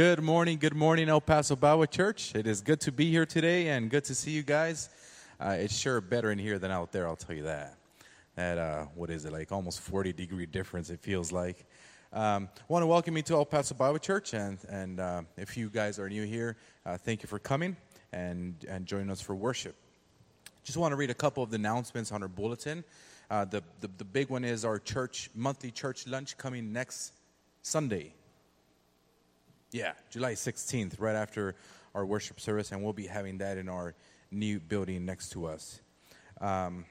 Good morning, good morning, El Paso Bible Church. It is good to be here today and good to see you guys. Uh, it's sure better in here than out there, I'll tell you that. At, uh, what is it, like almost 40 degree difference, it feels like. Um, want to welcome you to El Paso Bible Church, and, and uh, if you guys are new here, uh, thank you for coming and, and joining us for worship. Just want to read a couple of the announcements on our bulletin. Uh, the, the, the big one is our church monthly church lunch coming next Sunday. Yeah, July 16th, right after our worship service, and we'll be having that in our new building next to us. Um,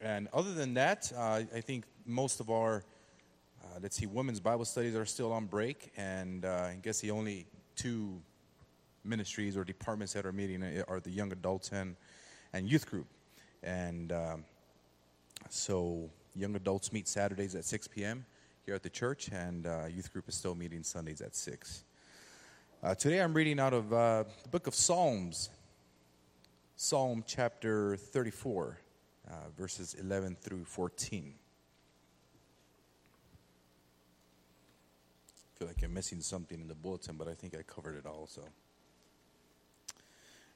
and other than that, uh, I think most of our, uh, let's see, women's Bible studies are still on break, and uh, I guess the only two ministries or departments that are meeting are the young adults and, and youth group. And um, so, young adults meet Saturdays at 6 p.m. here at the church, and uh, youth group is still meeting Sundays at 6. Uh, today I'm reading out of uh, the book of Psalms, Psalm chapter 34, uh, verses 11 through 14. I feel like I'm missing something in the bulletin, but I think I covered it all. So,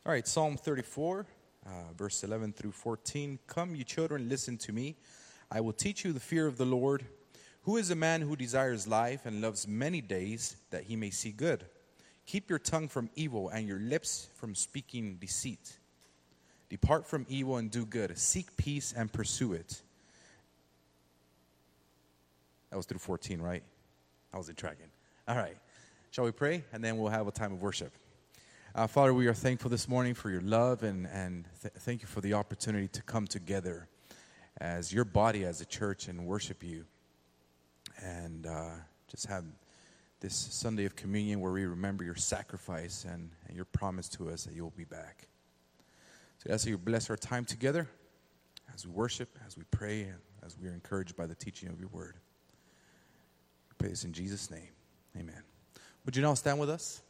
all right, Psalm 34, uh, verse 11 through 14. Come, you children, listen to me. I will teach you the fear of the Lord. Who is a man who desires life and loves many days that he may see good? Keep your tongue from evil and your lips from speaking deceit. Depart from evil and do good. Seek peace and pursue it. That was through 14, right? I wasn't tracking. All right. Shall we pray? And then we'll have a time of worship. Uh, Father, we are thankful this morning for your love and, and th- thank you for the opportunity to come together as your body, as a church, and worship you. And uh, just have this Sunday of communion where we remember your sacrifice and, and your promise to us that you'll be back. So as you bless our time together, as we worship, as we pray, and as we are encouraged by the teaching of your word. We pray this in Jesus' name. Amen. Would you now stand with us?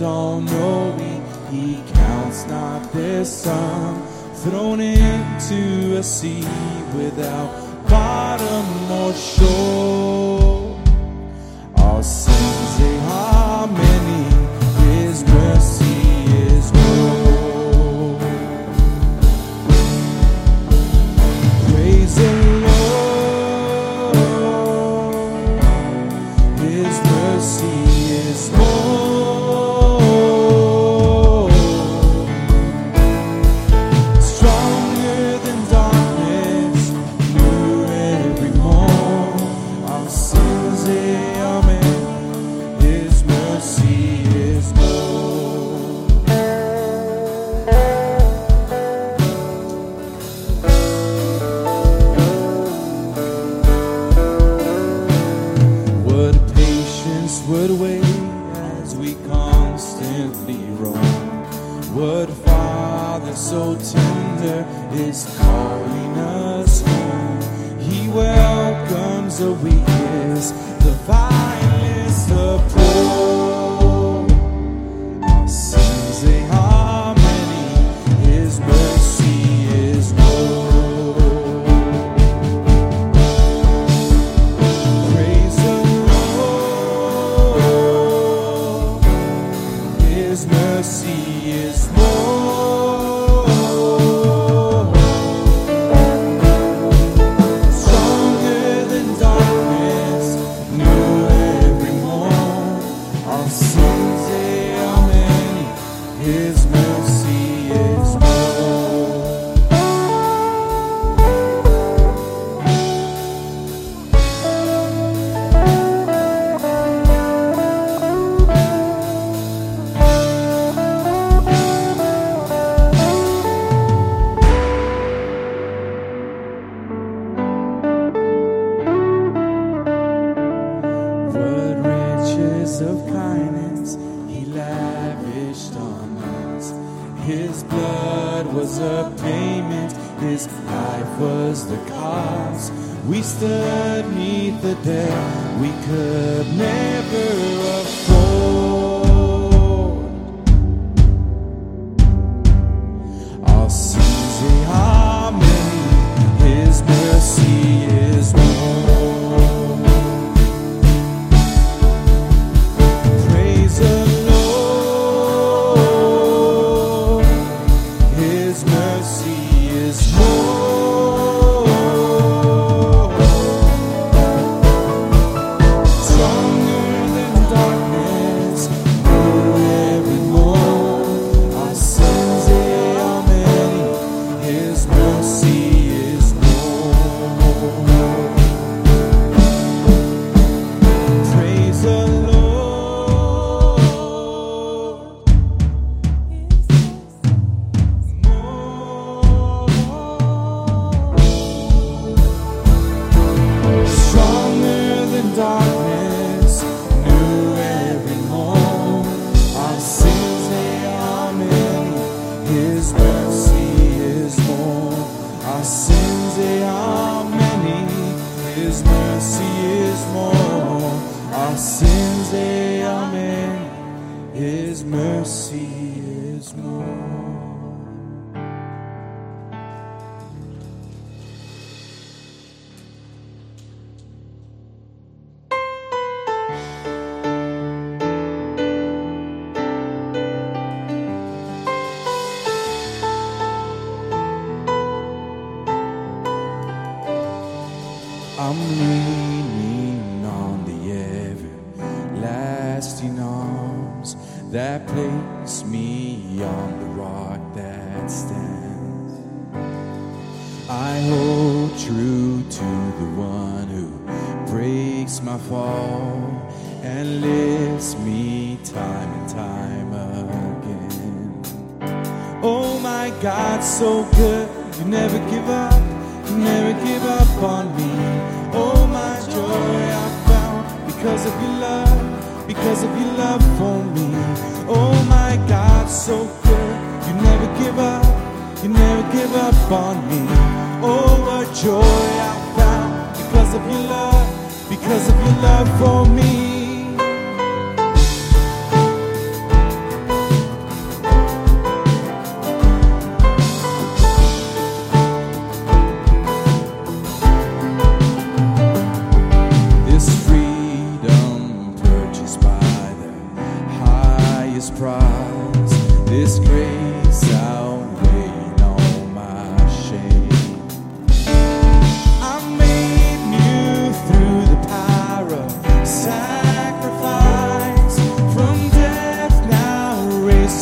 Omniscient, all knowing, he counts not their sum. Thrown into a sea without bottom or shore.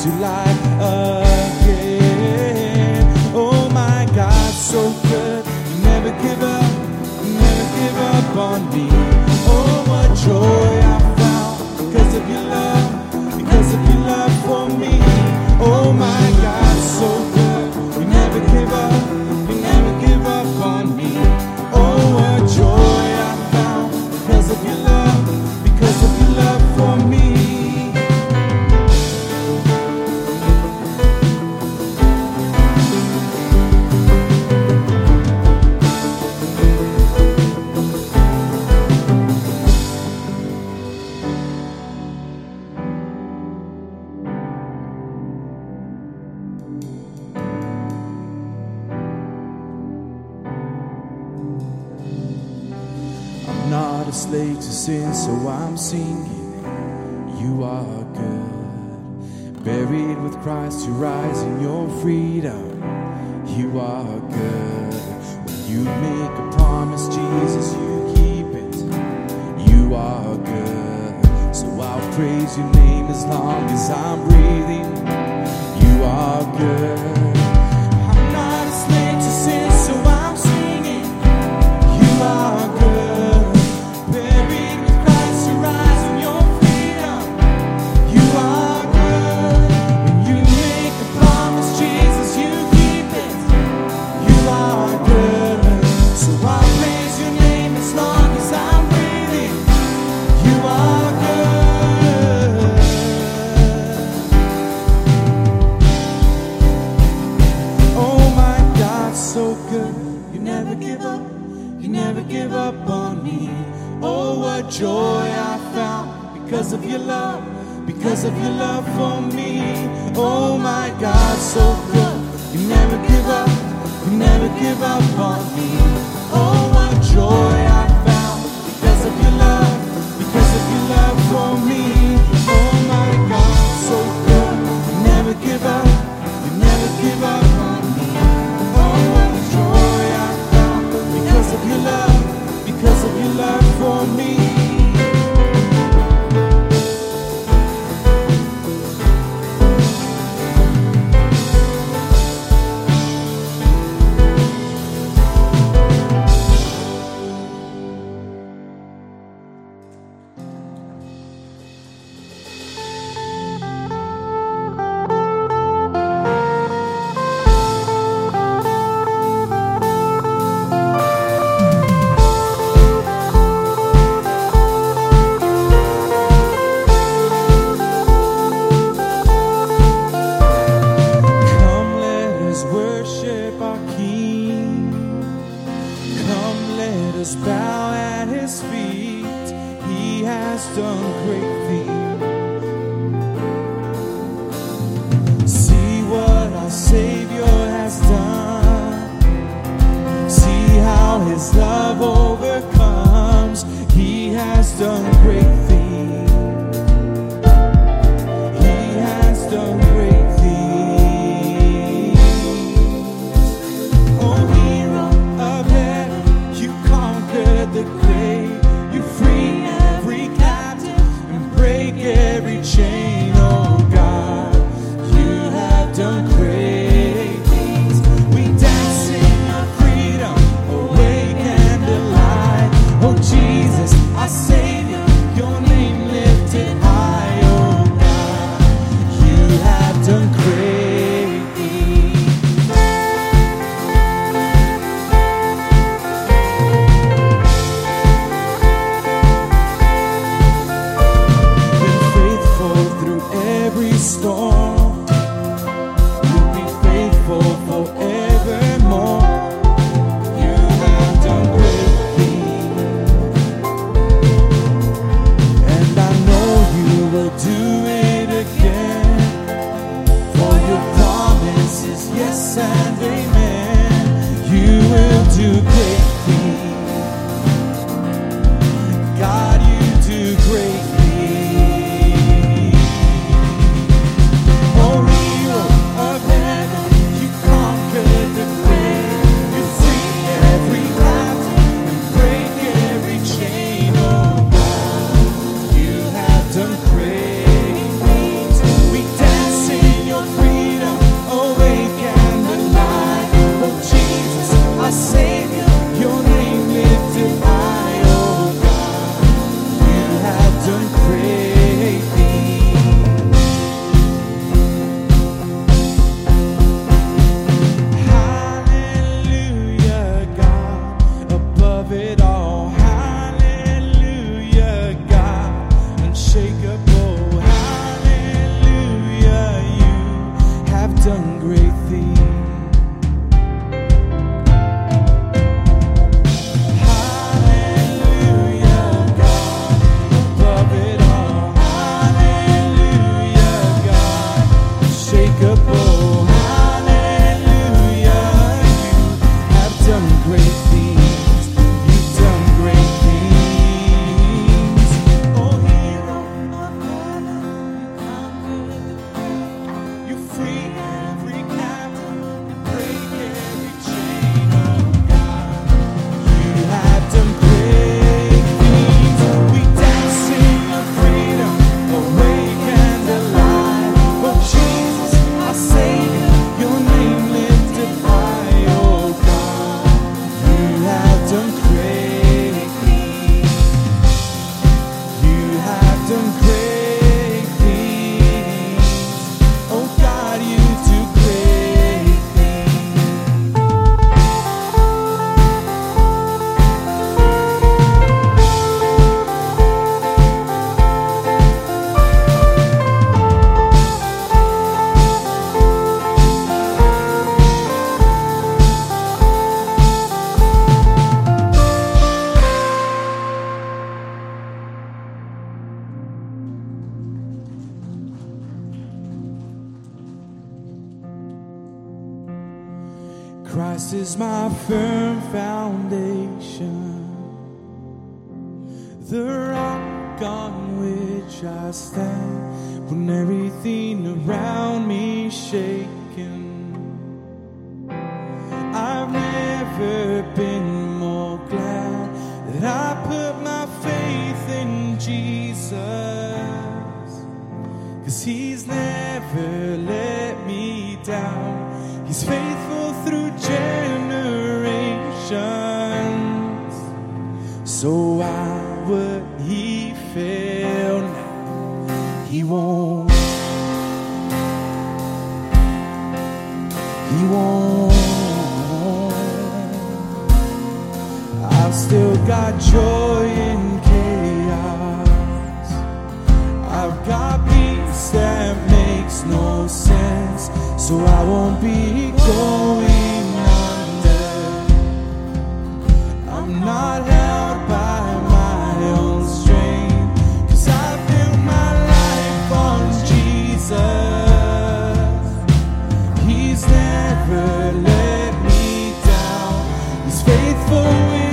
to life again. Oh my God, so good. Never give up, never give up on me. He's never let me down. He's faithful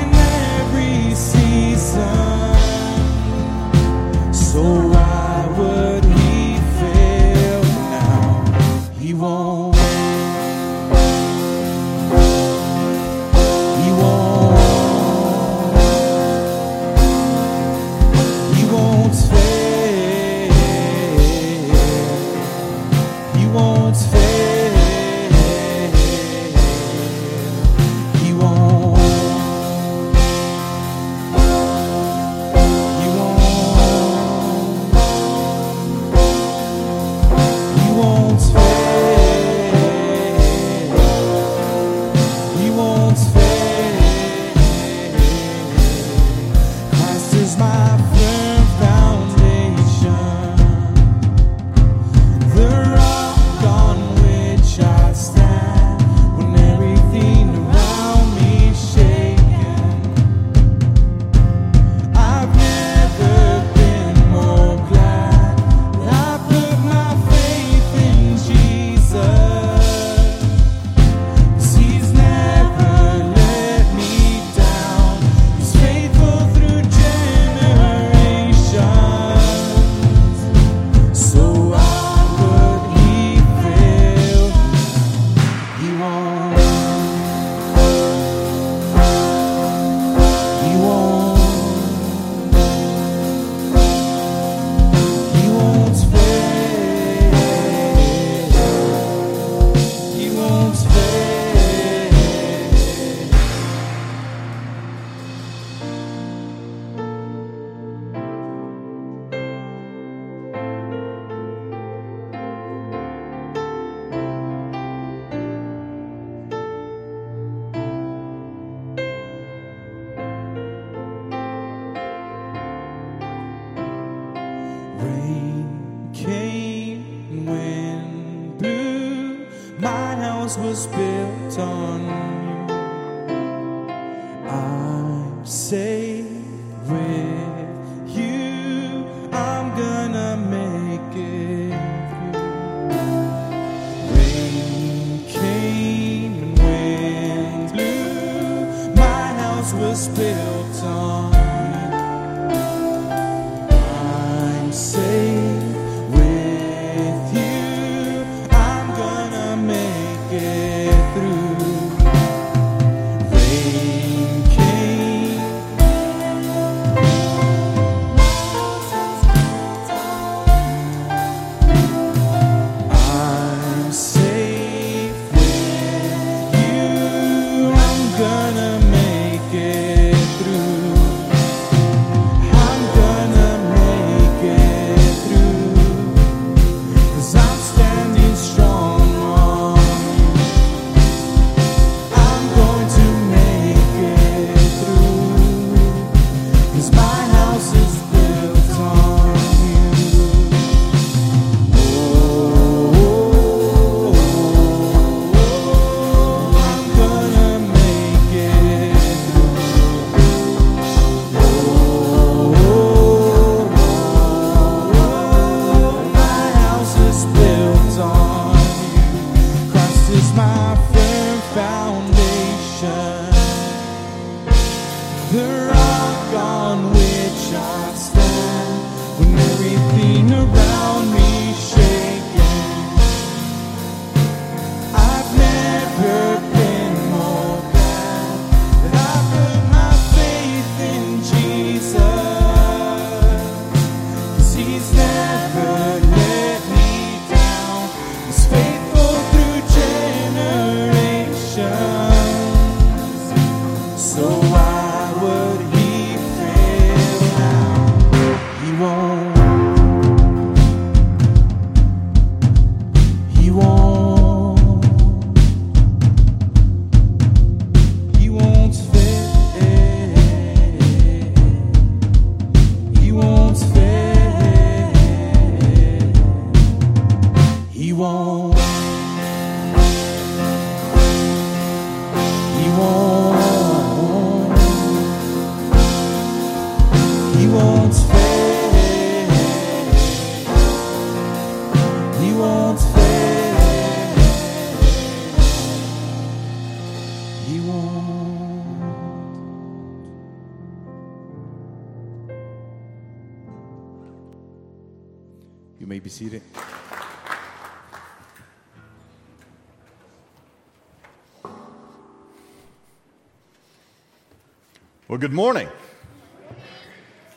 good morning.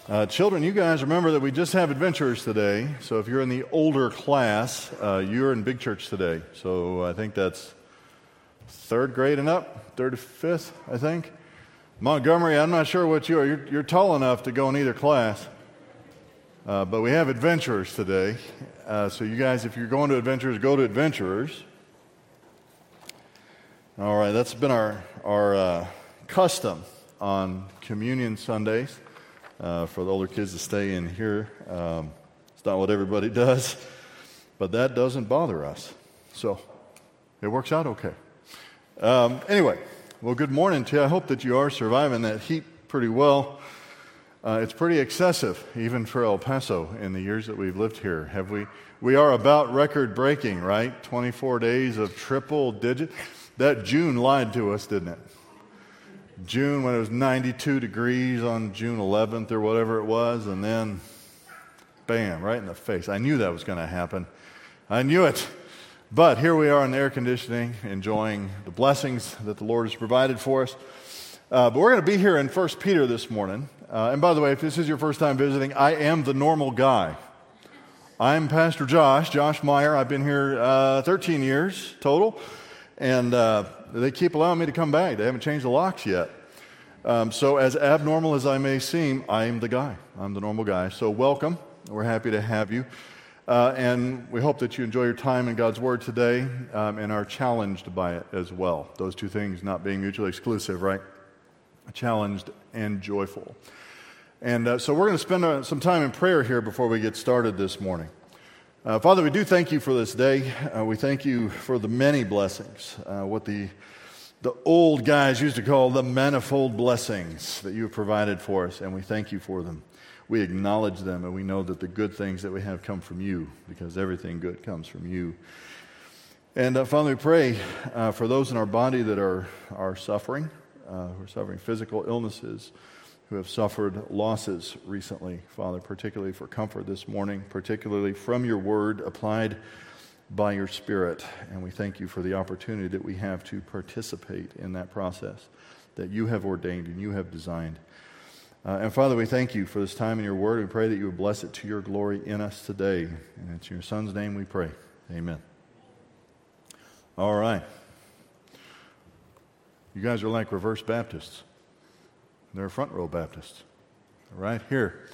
Uh, children, you guys remember that we just have adventurers today. So if you're in the older class, uh, you're in big church today. So I think that's third grade and up, third to fifth, I think. Montgomery, I'm not sure what you are. You're, you're tall enough to go in either class. Uh, but we have adventurers today. Uh, so you guys, if you're going to adventurers, go to adventurers. All right, that's been our, our uh, custom on communion Sundays uh, for the older kids to stay in here. Um, it's not what everybody does, but that doesn't bother us. So it works out okay. Um, anyway, well, good morning to you. I hope that you are surviving that heat pretty well. Uh, it's pretty excessive, even for El Paso, in the years that we've lived here. Have we? We are about record breaking, right? 24 days of triple digit. That June lied to us, didn't it? June when it was 92 degrees on June 11th or whatever it was, and then bam, right in the face. I knew that was going to happen. I knew it. But here we are in the air conditioning, enjoying the blessings that the Lord has provided for us. Uh, but we're going to be here in 1 Peter this morning. Uh, and by the way, if this is your first time visiting, I am the normal guy. I'm Pastor Josh, Josh Meyer. I've been here uh, 13 years total. And they keep allowing me to come back. They haven't changed the locks yet. Um, so, as abnormal as I may seem, I'm the guy. I'm the normal guy. So, welcome. We're happy to have you. Uh, and we hope that you enjoy your time in God's Word today um, and are challenged by it as well. Those two things not being mutually exclusive, right? Challenged and joyful. And uh, so, we're going to spend uh, some time in prayer here before we get started this morning. Uh, Father, we do thank you for this day. Uh, we thank you for the many blessings, uh, what the, the old guys used to call the manifold blessings that you have provided for us, and we thank you for them. We acknowledge them, and we know that the good things that we have come from you, because everything good comes from you. And uh, Father, we pray uh, for those in our body that are, are suffering, uh, who are suffering physical illnesses who have suffered losses recently, Father, particularly for comfort this morning, particularly from your word applied by your Spirit. And we thank you for the opportunity that we have to participate in that process that you have ordained and you have designed. Uh, and Father, we thank you for this time in your word. We pray that you would bless it to your glory in us today. And it's in your Son's name we pray. Amen. All right. You guys are like reverse Baptists. They're front row Baptists. Right here.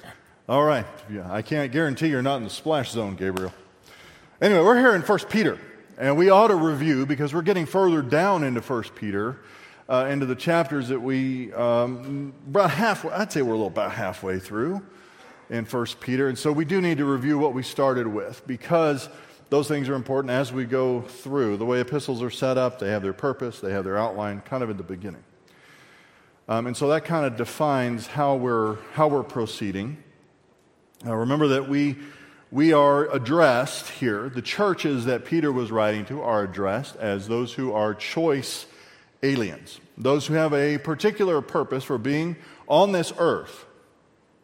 All right. Yeah, I can't guarantee you're not in the splash zone, Gabriel. Anyway, we're here in 1 Peter, and we ought to review because we're getting further down into 1 Peter, uh, into the chapters that we, um, about halfway, I'd say we're a little about halfway through in 1 Peter. And so we do need to review what we started with because those things are important as we go through. The way epistles are set up, they have their purpose, they have their outline kind of in the beginning. Um, and so that kind of defines how we're, how we're proceeding. Now, remember that we, we are addressed here, the churches that Peter was writing to are addressed as those who are choice aliens, those who have a particular purpose for being on this earth.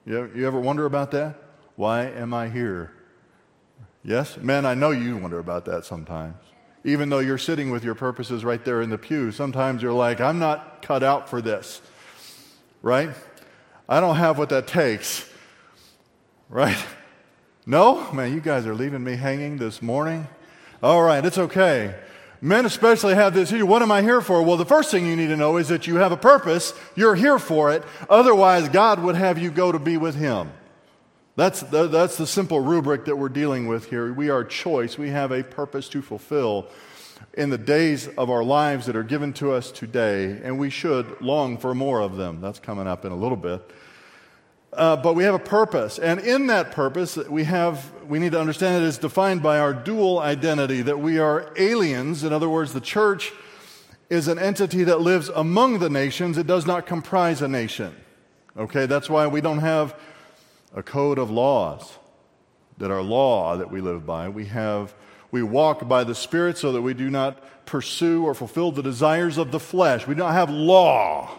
You, you ever wonder about that? Why am I here? Yes? Men, I know you wonder about that sometimes. Even though you're sitting with your purposes right there in the pew, sometimes you're like, I'm not cut out for this. Right? I don't have what that takes. Right? No? Man, you guys are leaving me hanging this morning. All right, it's okay. Men especially have this here. What am I here for? Well, the first thing you need to know is that you have a purpose. You're here for it. Otherwise, God would have you go to be with Him. That's the, that's the simple rubric that we're dealing with here. We are choice. We have a purpose to fulfill in the days of our lives that are given to us today, and we should long for more of them. That's coming up in a little bit. Uh, but we have a purpose. And in that purpose, we, have, we need to understand it is defined by our dual identity, that we are aliens. In other words, the church is an entity that lives among the nations, it does not comprise a nation. Okay, that's why we don't have a code of laws that are law that we live by. We have we walk by the Spirit so that we do not pursue or fulfill the desires of the flesh. We don't have law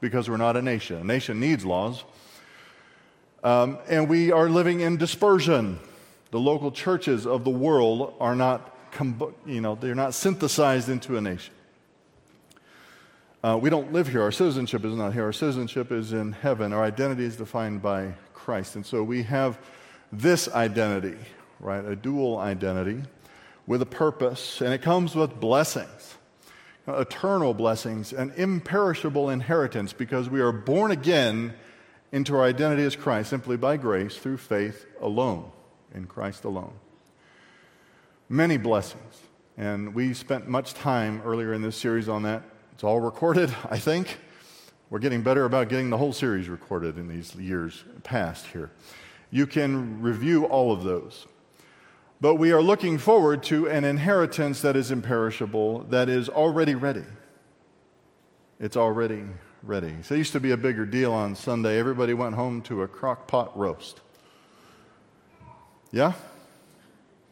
because we're not a nation. A nation needs laws. Um, and we are living in dispersion. The local churches of the world are not, you know, they're not synthesized into a nation. Uh, we don't live here. Our citizenship is not here. Our citizenship is in heaven. Our identity is defined by Christ. And so we have this identity, right? A dual identity with a purpose, and it comes with blessings, eternal blessings, an imperishable inheritance because we are born again into our identity as Christ simply by grace through faith alone, in Christ alone. Many blessings. And we spent much time earlier in this series on that. It's all recorded, I think. We're getting better about getting the whole series recorded in these years past here. You can review all of those. But we are looking forward to an inheritance that is imperishable, that is already ready. It's already ready. So it used to be a bigger deal on Sunday. Everybody went home to a crock pot roast. Yeah?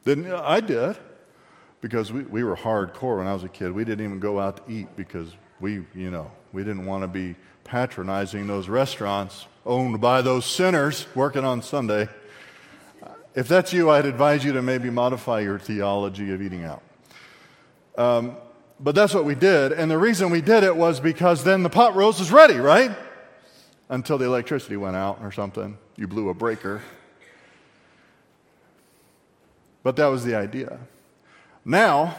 Didn't I did. Because we, we were hardcore when I was a kid. We didn't even go out to eat because we, you know, we didn't want to be patronizing those restaurants owned by those sinners working on Sunday. If that's you, I'd advise you to maybe modify your theology of eating out. Um, but that's what we did. And the reason we did it was because then the pot roast was ready, right? Until the electricity went out or something. You blew a breaker. But that was the idea. Now,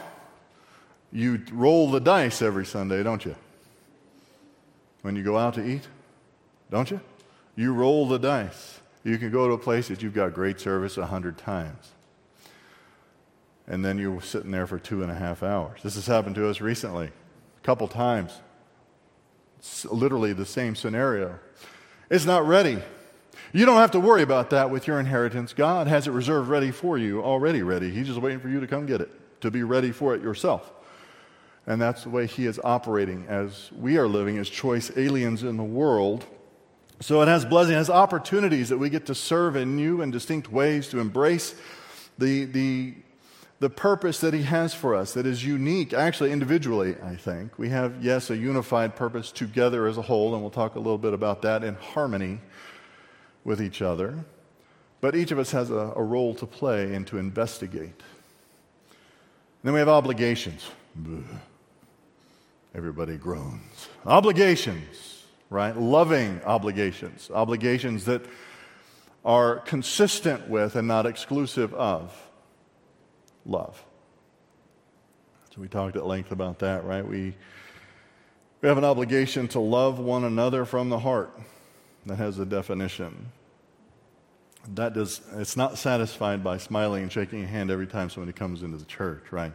you roll the dice every Sunday, don't you? When you go out to eat, don't you? You roll the dice. You can go to a place that you've got great service a hundred times and then you're sitting there for two and a half hours. This has happened to us recently, a couple times. It's literally the same scenario. It's not ready. You don't have to worry about that with your inheritance. God has it reserved ready for you, already ready. He's just waiting for you to come get it, to be ready for it yourself. And that's the way He is operating as we are living as choice aliens in the world. So it has blessing, it has opportunities that we get to serve in new and distinct ways, to embrace the, the the purpose that He has for us that is unique, actually, individually, I think. We have, yes, a unified purpose together as a whole, and we'll talk a little bit about that in harmony with each other. But each of us has a, a role to play and to investigate. And then we have obligations. Everybody groans. Obligations, right? Loving obligations. Obligations that are consistent with and not exclusive of love. So we talked at length about that, right? We, we have an obligation to love one another from the heart. That has a definition. That does, it's not satisfied by smiling and shaking a hand every time somebody comes into the church, right?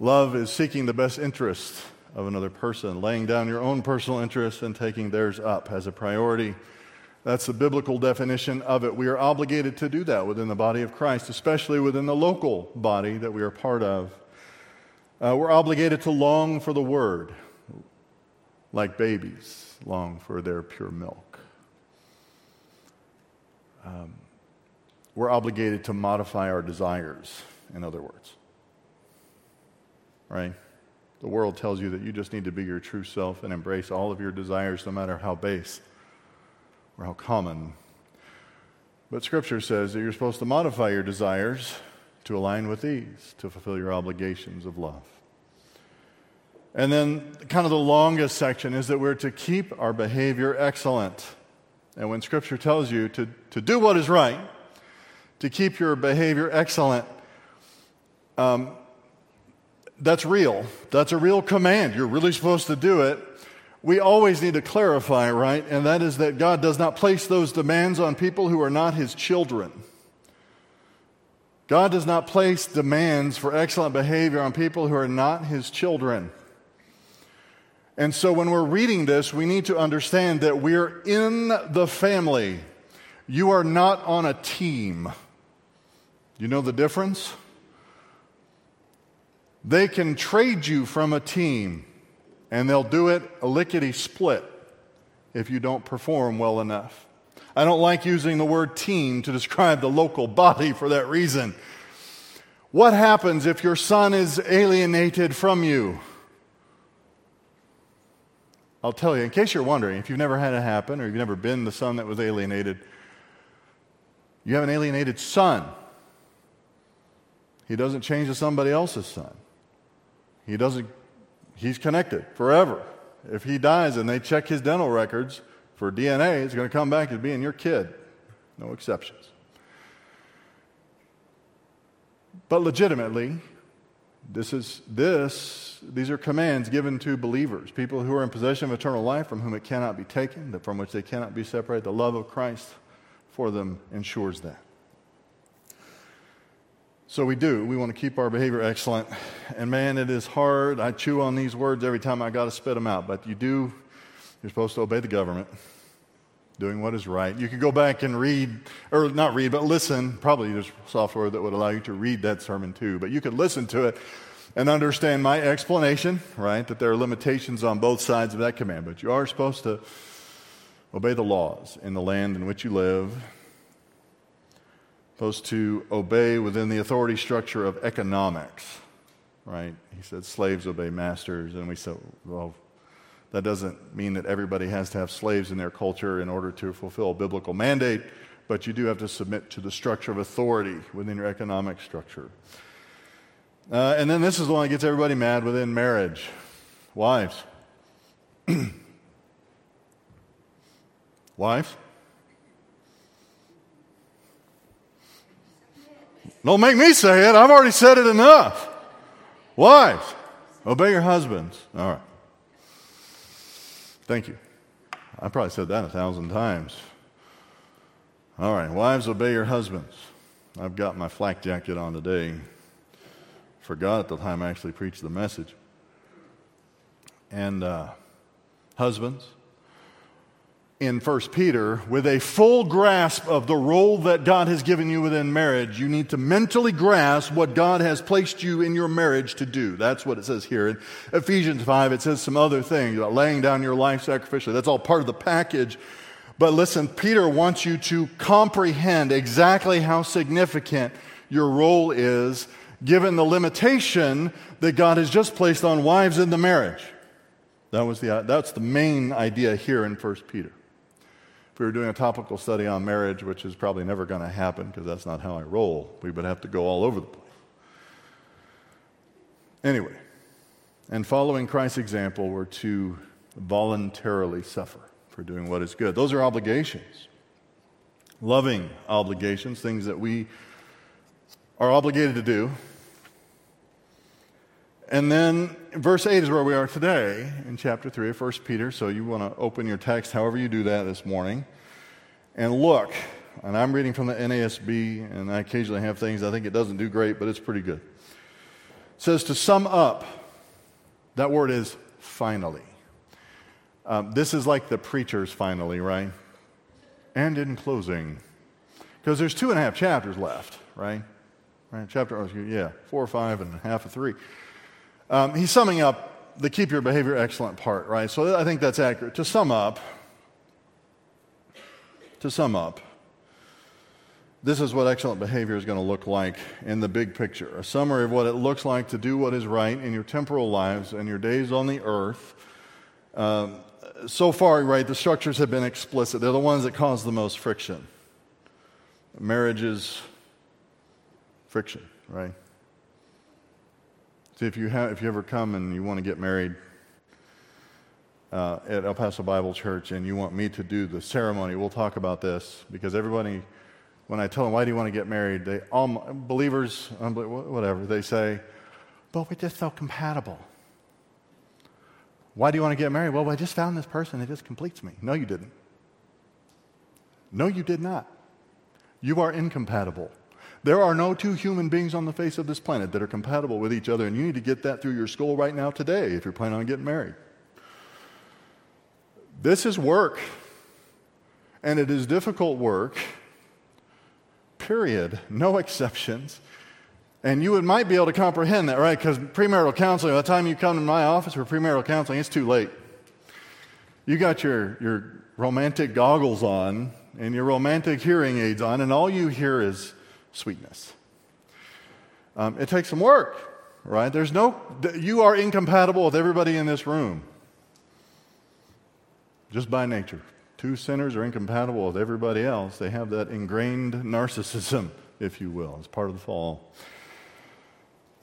Love is seeking the best interest of another person, laying down your own personal interests and taking theirs up as a priority that's the biblical definition of it. We are obligated to do that within the body of Christ, especially within the local body that we are part of. Uh, we're obligated to long for the word, like babies long for their pure milk. Um, we're obligated to modify our desires, in other words. Right? The world tells you that you just need to be your true self and embrace all of your desires, no matter how base or how common. But Scripture says that you're supposed to modify your desires to align with these, to fulfill your obligations of love. And then, kind of the longest section is that we're to keep our behavior excellent. And when Scripture tells you to, to do what is right, to keep your behavior excellent, um, that's real. That's a real command. You're really supposed to do it. We always need to clarify, right? And that is that God does not place those demands on people who are not His children. God does not place demands for excellent behavior on people who are not His children. And so when we're reading this, we need to understand that we're in the family. You are not on a team. You know the difference? They can trade you from a team, and they'll do it a lickety split if you don't perform well enough. I don't like using the word team to describe the local body for that reason. What happens if your son is alienated from you? I'll tell you, in case you're wondering, if you've never had it happen or you've never been the son that was alienated, you have an alienated son. He doesn't change to somebody else's son. He doesn't, he's connected forever. If he dies and they check his dental records for DNA, it's going to come back as being your kid. No exceptions. But legitimately, this is this, these are commands given to believers, people who are in possession of eternal life, from whom it cannot be taken, from which they cannot be separated. The love of Christ for them ensures that. So we do. We want to keep our behavior excellent. And man, it is hard. I chew on these words every time I got to spit them out. But you do, you're supposed to obey the government, doing what is right. You can go back and read, or not read, but listen. Probably there's software that would allow you to read that sermon too. But you could listen to it and understand my explanation, right? That there are limitations on both sides of that command. But you are supposed to obey the laws in the land in which you live supposed to obey within the authority structure of economics, right? He said slaves obey masters, and we said, well, that doesn't mean that everybody has to have slaves in their culture in order to fulfill a biblical mandate, but you do have to submit to the structure of authority within your economic structure. Uh, and then this is the one that gets everybody mad within marriage wives. wives? Don't make me say it. I've already said it enough. Wives, obey your husbands. All right. Thank you. I probably said that a thousand times. All right. Wives, obey your husbands. I've got my flak jacket on today. Forgot at the time I actually preached the message. And uh, husbands, in 1 Peter, with a full grasp of the role that God has given you within marriage, you need to mentally grasp what God has placed you in your marriage to do. That's what it says here. In Ephesians 5, it says some other things about laying down your life sacrificially. That's all part of the package. But listen, Peter wants you to comprehend exactly how significant your role is given the limitation that God has just placed on wives in the marriage. That was the, that's the main idea here in 1 Peter if we were doing a topical study on marriage, which is probably never going to happen because that's not how I roll, we would have to go all over the place. Anyway, and following Christ's example, we're to voluntarily suffer for doing what is good. Those are obligations, loving obligations, things that we are obligated to do. And then verse 8 is where we are today in chapter 3 of 1 Peter. So you want to open your text however you do that this morning. And look, and I'm reading from the NASB, and I occasionally have things I think it doesn't do great, but it's pretty good. It says to sum up, that word is finally. Um, this is like the preacher's finally, right? And in closing. Because there's two and a half chapters left, right? Right? Chapter, oh, yeah, four or five and half of three. Um, he's summing up the keep your behavior excellent part, right? So I think that's accurate. To sum up, to sum up, this is what excellent behavior is going to look like in the big picture a summary of what it looks like to do what is right in your temporal lives and your days on the earth. Um, so far, right, the structures have been explicit. They're the ones that cause the most friction. Marriage is friction, right? See, if you, have, if you ever come and you want to get married uh, at El Paso Bible Church and you want me to do the ceremony, we'll talk about this because everybody, when I tell them, why do you want to get married? They, all believers, whatever, they say, but we're just so compatible. Why do you want to get married? Well, I just found this person that just completes me. No, you didn't. No, you did not. You are incompatible. There are no two human beings on the face of this planet that are compatible with each other, and you need to get that through your skull right now today if you're planning on getting married. This is work, and it is difficult work, period. No exceptions. And you might be able to comprehend that, right? Because premarital counseling, by the time you come to my office for premarital counseling, it's too late. You got your, your romantic goggles on and your romantic hearing aids on, and all you hear is sweetness. Um, it takes some work, right? There's no, you are incompatible with everybody in this room, just by nature. Two sinners are incompatible with everybody else. They have that ingrained narcissism, if you will, as part of the fall.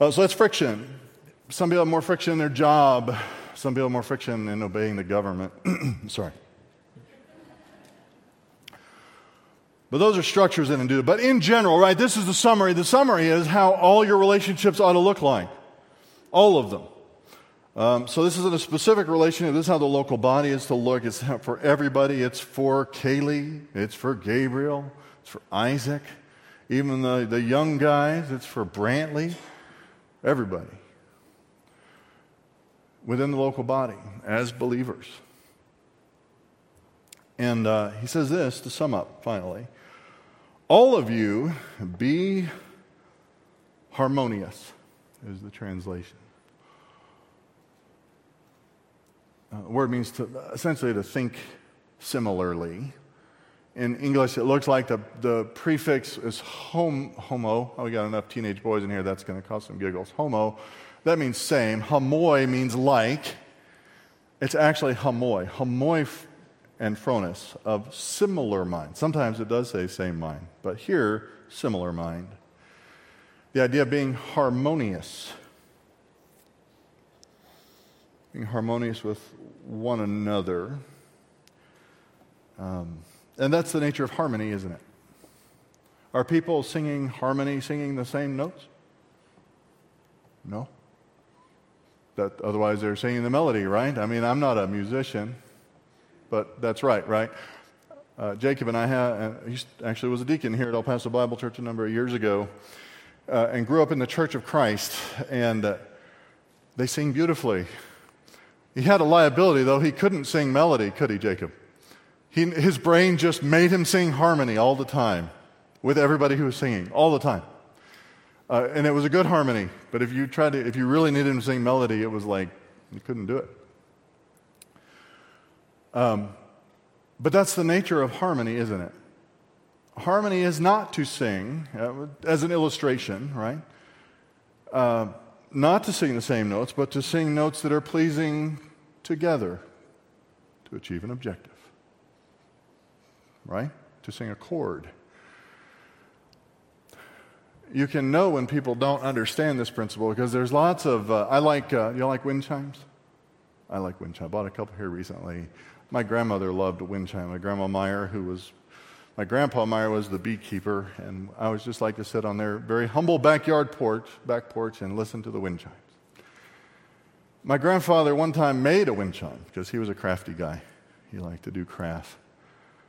Uh, so that's friction. Some people have more friction in their job. Some people have more friction in obeying the government. Sorry. But those are structures that do it. But in general, right, this is the summary. The summary is how all your relationships ought to look like. All of them. Um, so this isn't a specific relationship. This is how the local body is to look. It's for everybody. It's for Kaylee. It's for Gabriel. It's for Isaac. Even the, the young guys. It's for Brantley. Everybody. Within the local body as believers. And uh, he says this to sum up finally All of you be harmonious, is the translation. Uh, the word means to essentially to think similarly in English, it looks like the, the prefix is hom, homo. Oh, we got enough teenage boys in here, that's going to cause some giggles. Homo, that means same. Homoi means like. It's actually homoi. Homoi and phronis, of similar mind. Sometimes it does say same mind, but here, similar mind. The idea of being harmonious. Being harmonious with one another. Um, and that's the nature of harmony, isn't it? Are people singing harmony, singing the same notes? No. That, otherwise, they're singing the melody, right? I mean, I'm not a musician, but that's right, right? Uh, Jacob and I had, uh, he actually was a deacon here at El Paso Bible Church a number of years ago, uh, and grew up in the Church of Christ, and uh, they sing beautifully. He had a liability, though. He couldn't sing melody, could he, Jacob? He, his brain just made him sing harmony all the time with everybody who was singing, all the time. Uh, and it was a good harmony, but if you tried to, if you really needed him to sing melody, it was like you couldn't do it. Um, but that's the nature of harmony, isn't it? Harmony is not to sing, uh, as an illustration, right? Uh, not to sing the same notes, but to sing notes that are pleasing together to achieve an objective right? To sing a chord. You can know when people don't understand this principle because there's lots of. Uh, I like. Uh, you like wind chimes? I like wind chimes. I bought a couple here recently. My grandmother loved wind chime. My grandma Meyer, who was my grandpa Meyer was the beekeeper, and I was just like to sit on their very humble backyard porch, back porch, and listen to the wind chimes. My grandfather one time made a wind chime because he was a crafty guy. He liked to do craft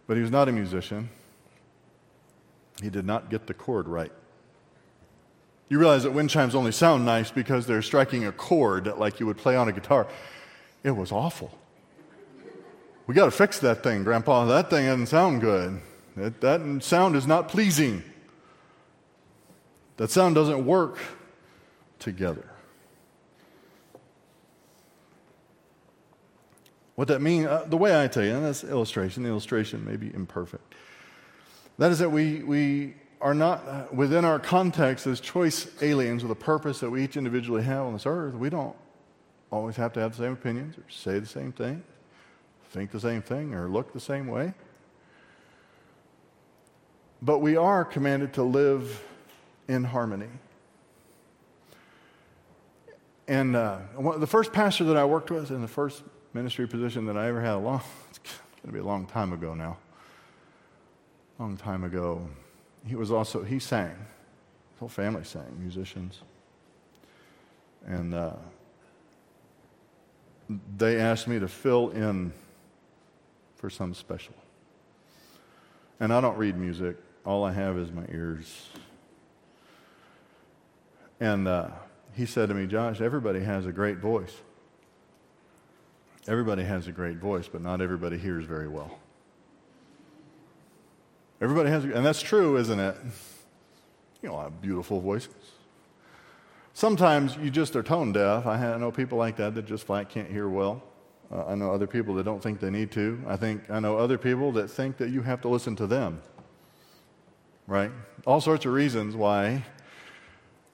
but he was not a musician. He did not get the chord right. You realize that wind chimes only sound nice because they're striking a chord like you would play on a guitar. It was awful. We got to fix that thing, Grandpa. That thing doesn't sound good. That, that sound is not pleasing. That sound doesn't work together. What that means, uh, the way I tell you, and that's illustration, the illustration may be imperfect. That is that we, we are not, uh, within our context as choice aliens with a purpose that we each individually have on this earth, we don't always have to have the same opinions or say the same thing, think the same thing or look the same way. But we are commanded to live in harmony. And uh, the first pastor that I worked with in the first ministry position that I ever had, a long, it's going to be a long time ago now. Long time ago. He was also, he sang. His whole family sang, musicians. And uh, they asked me to fill in for some special. And I don't read music, all I have is my ears. And uh, he said to me, Josh, everybody has a great voice. Everybody has a great voice, but not everybody hears very well. Everybody has, and that's true, isn't it? You know, have beautiful voices. Sometimes you just are tone deaf. I know people like that that just flat can't hear well. Uh, I know other people that don't think they need to. I think I know other people that think that you have to listen to them. Right? All sorts of reasons why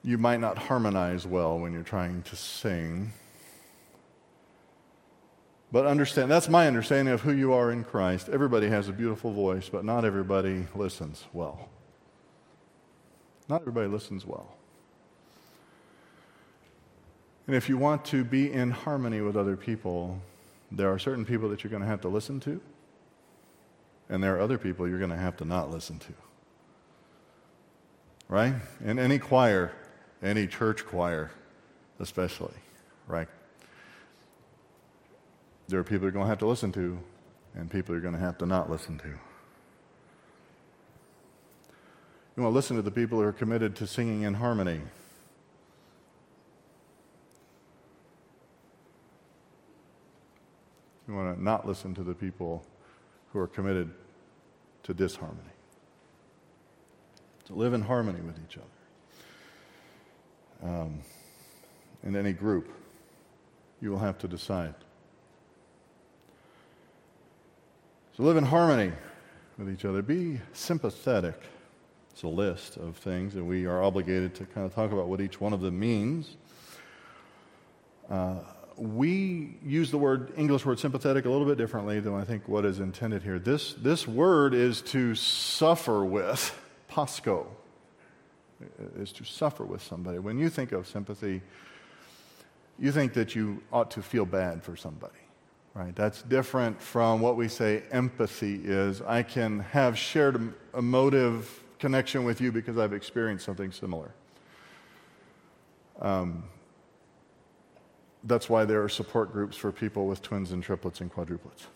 you might not harmonize well when you're trying to sing. But understand, that's my understanding of who you are in Christ. Everybody has a beautiful voice, but not everybody listens well. Not everybody listens well. And if you want to be in harmony with other people, there are certain people that you're going to have to listen to, and there are other people you're going to have to not listen to. Right? In any choir, any church choir, especially, right? There are people you're going to have to listen to, and people you're going to have to not listen to. You want to listen to the people who are committed to singing in harmony. You want to not listen to the people who are committed to disharmony. To live in harmony with each other um, in any group, you will have to decide. So live in harmony with each other. Be sympathetic. It's a list of things, and we are obligated to kind of talk about what each one of them means. Uh, we use the word English word sympathetic a little bit differently than I think what is intended here. This, this word is to suffer with, pasco is to suffer with somebody. When you think of sympathy, you think that you ought to feel bad for somebody, right? That's different from what we say empathy is. I can have shared emotive connection with you because I've experienced something similar. Um, that's why there are support groups for people with twins and triplets and quadruplets.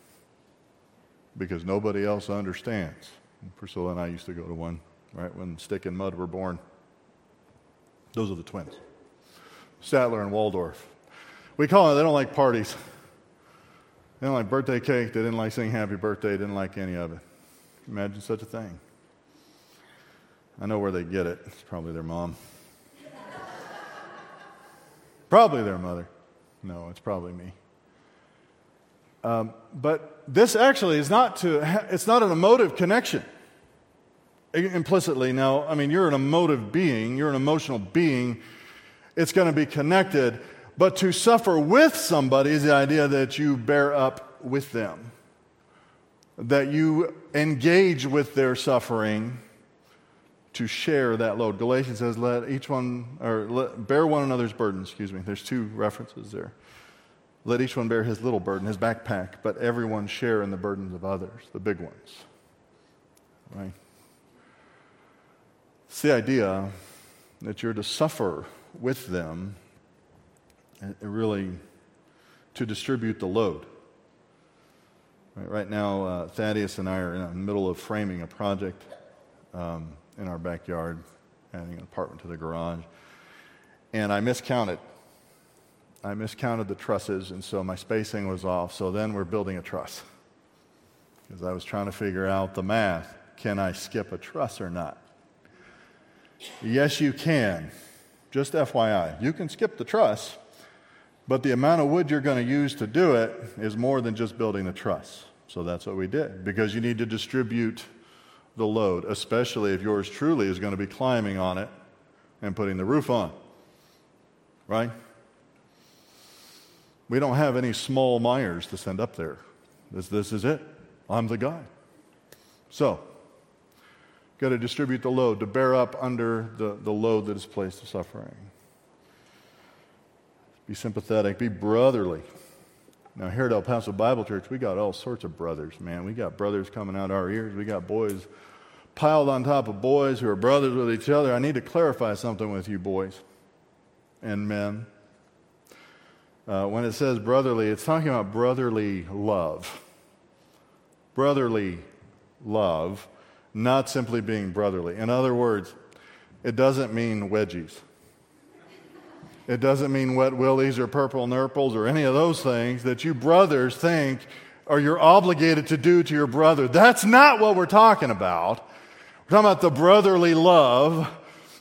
Because nobody else understands. Priscilla and I used to go to one, right, when Stick and Mud were born. Those are the twins. Statler and Waldorf. We call them, they don't like parties. They don't like birthday cake. They didn't like saying happy birthday. They didn't like any of it. Imagine such a thing. I know where they get it. It's probably their mom. probably their mother. No, it's probably me. Um, but this actually is not to, it's not an emotive connection implicitly. Now, I mean, you're an emotive being, you're an emotional being. It's going to be connected. But to suffer with somebody is the idea that you bear up with them, that you engage with their suffering to share that load. Galatians says, let each one, or let, bear one another's burden, excuse me. There's two references there. Let each one bear his little burden, his backpack, but everyone share in the burdens of others, the big ones. Right? It's the idea that you're to suffer with them and really to distribute the load. Right, right now, uh, Thaddeus and I are in the middle of framing a project um, in our backyard, adding an apartment to the garage. And I miscounted. I miscounted the trusses, and so my spacing was off. So then we're building a truss. Because I was trying to figure out the math. Can I skip a truss or not? Yes, you can. Just FYI, you can skip the truss, but the amount of wood you're going to use to do it is more than just building the truss. So that's what we did because you need to distribute the load, especially if yours truly is going to be climbing on it and putting the roof on. Right? We don't have any small Meyers to send up there. This, this is it. I'm the guy. So, got to distribute the load, to bear up under the, the load that is placed of suffering. Be sympathetic, be brotherly. Now, here at El Paso Bible Church, we got all sorts of brothers, man. We got brothers coming out our ears. We got boys piled on top of boys who are brothers with each other. I need to clarify something with you, boys and men. Uh, when it says brotherly, it's talking about brotherly love. Brotherly love, not simply being brotherly. In other words, it doesn't mean wedgies. It doesn't mean wet willies or purple nurples or any of those things that you brothers think or you're obligated to do to your brother. That's not what we're talking about. Talking about the brotherly love,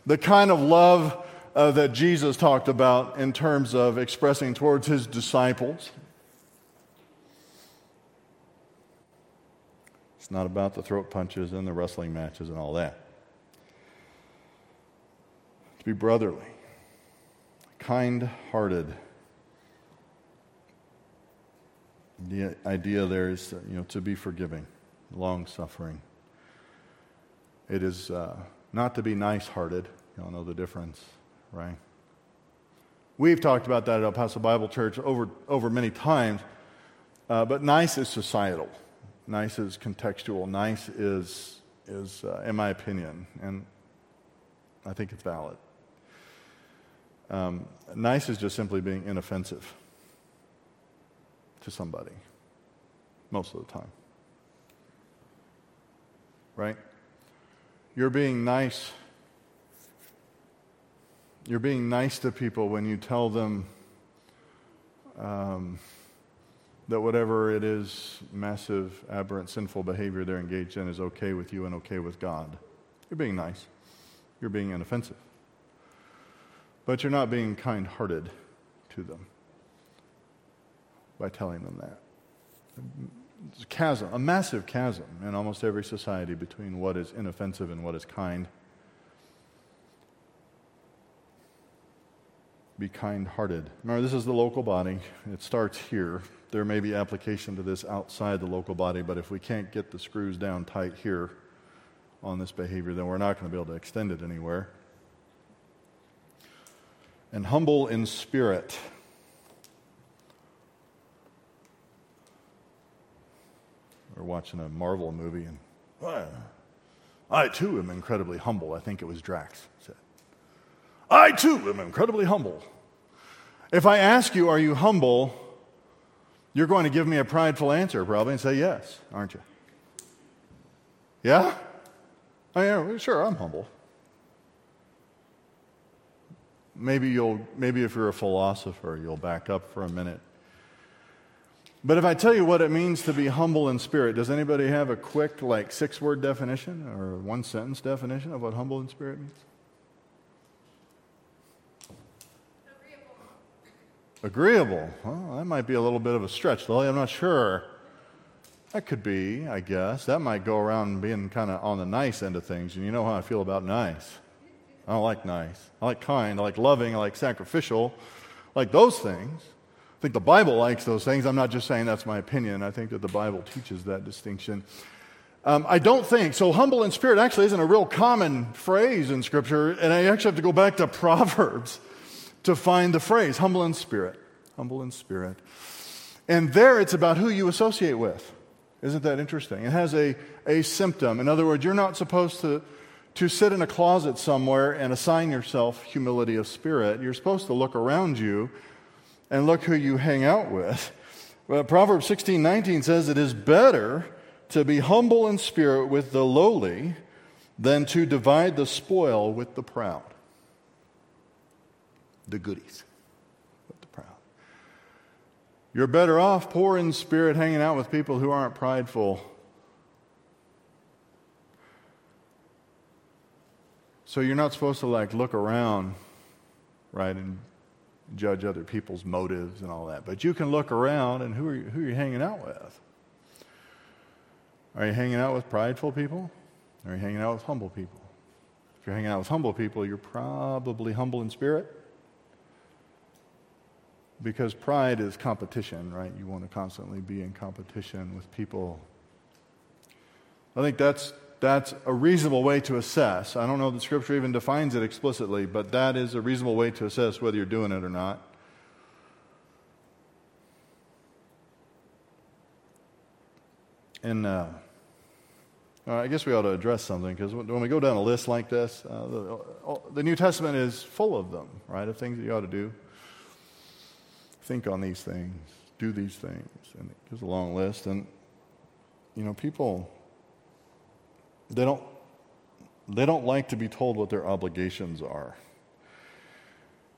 the kind of love uh, that Jesus talked about in terms of expressing towards his disciples. It's not about the throat punches and the wrestling matches and all that. To be brotherly, kind hearted. The idea there is, you know, to be forgiving, long suffering. It is uh, not to be nice hearted. You all know the difference right? We've talked about that at El Paso Bible Church over, over many times, uh, but nice is societal. Nice is contextual. Nice is, is uh, in my opinion, and I think it's valid. Um, nice is just simply being inoffensive to somebody most of the time. Right? You're being nice you're being nice to people when you tell them um, that whatever it is, massive, aberrant, sinful behavior they're engaged in is okay with you and okay with God. You're being nice. You're being inoffensive. But you're not being kind hearted to them by telling them that. A chasm, a massive chasm in almost every society between what is inoffensive and what is kind. be kind hearted. Remember, this is the local body. It starts here. There may be application to this outside the local body, but if we can't get the screws down tight here on this behavior, then we're not going to be able to extend it anywhere. And humble in spirit. We're watching a Marvel movie, and I too am incredibly humble. I think it was Drax said. I too am incredibly humble. If I ask you, Are you humble? you're going to give me a prideful answer probably and say yes, aren't you? Yeah? I yeah, sure, I'm humble. Maybe you'll maybe if you're a philosopher, you'll back up for a minute. But if I tell you what it means to be humble in spirit, does anybody have a quick like six word definition or one sentence definition of what humble in spirit means? Agreeable. Agreeable. Well, that might be a little bit of a stretch, Lily. I'm not sure. That could be, I guess. That might go around being kind of on the nice end of things. And you know how I feel about nice. I don't like nice. I like kind. I like loving. I like sacrificial. I like those things. I think the Bible likes those things. I'm not just saying that's my opinion. I think that the Bible teaches that distinction. Um, I don't think so. Humble in spirit actually isn't a real common phrase in Scripture, and I actually have to go back to Proverbs to find the phrase humble in spirit. Humble in spirit. And there it's about who you associate with. Isn't that interesting? It has a, a symptom. In other words, you're not supposed to, to sit in a closet somewhere and assign yourself humility of spirit. You're supposed to look around you and look who you hang out with. Well, Proverbs 16 19 says it is better to be humble in spirit with the lowly than to divide the spoil with the proud the goodies, but the proud. You're better off poor in spirit hanging out with people who aren't prideful. So you're not supposed to like look around, right, and judge other people's motives and all that. But you can look around and who are you, who are you hanging out with? Are you hanging out with prideful people? Are you hanging out with humble people? If you're hanging out with humble people, you're probably humble in spirit. because pride is competition, right? You want to constantly be in competition with people. I think that's, that's a reasonable way to assess. I don't know that Scripture even defines it explicitly, but that is a reasonable way to assess whether you're doing it or not. And uh, I guess we ought to address something because when we go down a list like this, uh, the, the New Testament is full of them, right? Of things that you ought to do think on these things, do these things. And it gives a long list. And, you know, people, they don't, they don't like to be told what their obligations are.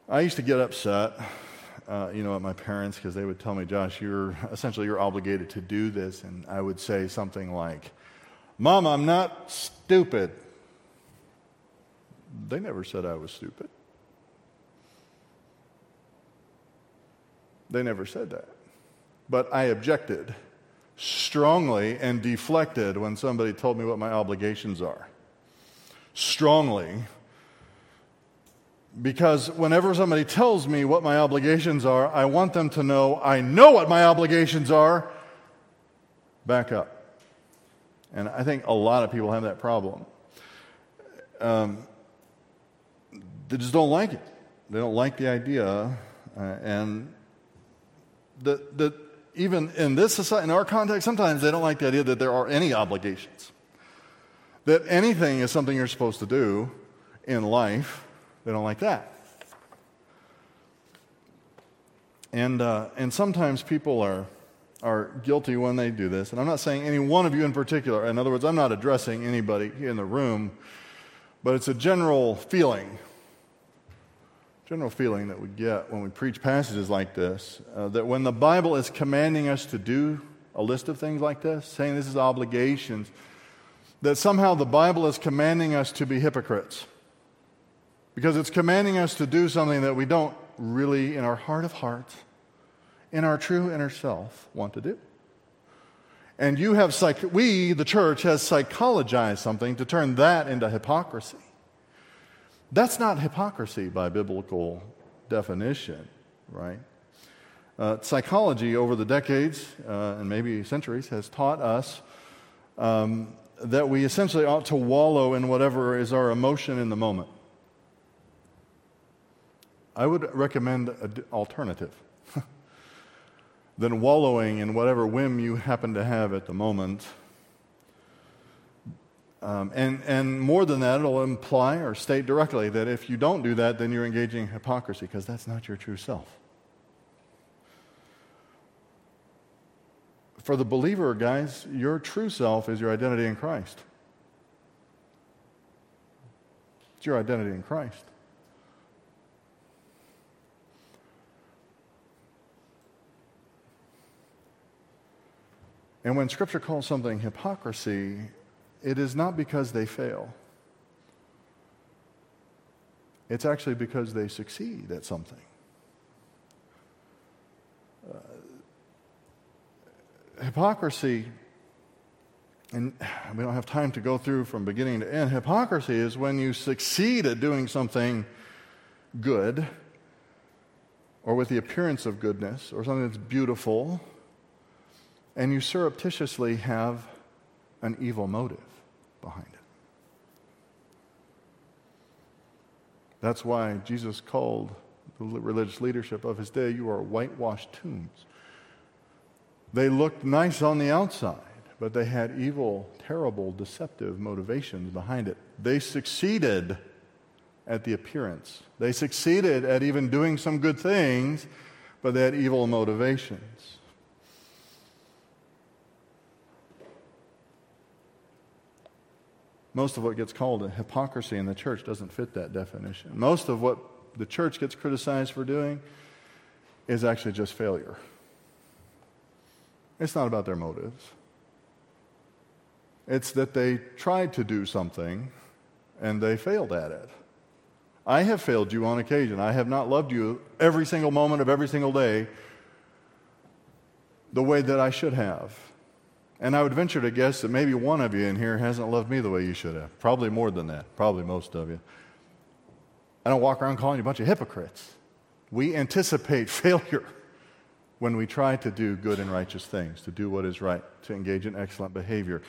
I used to get upset, uh, you know, at my parents because they would tell me, Josh, you're essentially you're obligated to do this. And I would say something like, Mom, I'm not stupid. They never said I was stupid. They never said that. But I objected strongly and deflected when somebody told me what my obligations are. Strongly. Because whenever somebody tells me what my obligations are, I want them to know I know what my obligations are. Back up. And I think a lot of people have that problem. Um, they just don't like it. They don't like the idea. Uh, and the, that even in this society, in our context, sometimes they don't like the idea that there are any obligations. That anything is something you're supposed to do in life. They don't like that. And, uh, and sometimes people are, are guilty when they do this. And I'm not saying any one of you in particular. In other words, I'm not addressing anybody in the room, but it's a general feeling general feeling that we get when we preach passages like this uh, that when the Bible is commanding us to do a list of things like this, saying this is obligations, that somehow the Bible is commanding us to be hypocrites. Because it's commanding us to do something that we don't really, in our heart of hearts, in our true inner self, want to do. And you have, psych- we, the church, has psychologized something to turn that into hypocrisy. That's not hypocrisy by biblical definition, right? Uh, psychology over the decades uh, and maybe centuries has taught us um, that we essentially ought to wallow in whatever is our emotion in the moment. I would recommend an alternative than wallowing in whatever whim you happen to have at the moment um, and, and more than that, it'll imply or state directly that if you don't do that, then you're engaging in hypocrisy because that's not your true self. For the believer, guys, your true self is your identity in Christ. It's your identity in Christ. And when Scripture calls something hypocrisy, it is not because they fail. It's actually because they succeed at something. Uh, hypocrisy, and we don't have time to go through from beginning to end. Hypocrisy is when you succeed at doing something good, or with the appearance of goodness, or something that's beautiful, and you surreptitiously have an evil motive behind it. That's why Jesus called the religious leadership of his day, you are whitewashed tombs. They looked nice on the outside, but they had evil, terrible, deceptive motivations behind it. They succeeded at the appearance. They succeeded at even doing some good things, but they had evil motivations. Most of what gets called hypocrisy in the church doesn't fit that definition. Most of what the church gets criticized for doing is actually just failure. It's not about their motives. It's that they tried to do something and they failed at it. I have failed you on occasion. I have not loved you every single moment of every single day the way that I should have. And I would venture to guess that maybe one of you in here hasn't loved me the way you should have. Probably more than that. Probably most of you. I don't walk around calling you a bunch of hypocrites. We anticipate failure when we try to do good and righteous things, to do what is right, to engage in excellent behavior.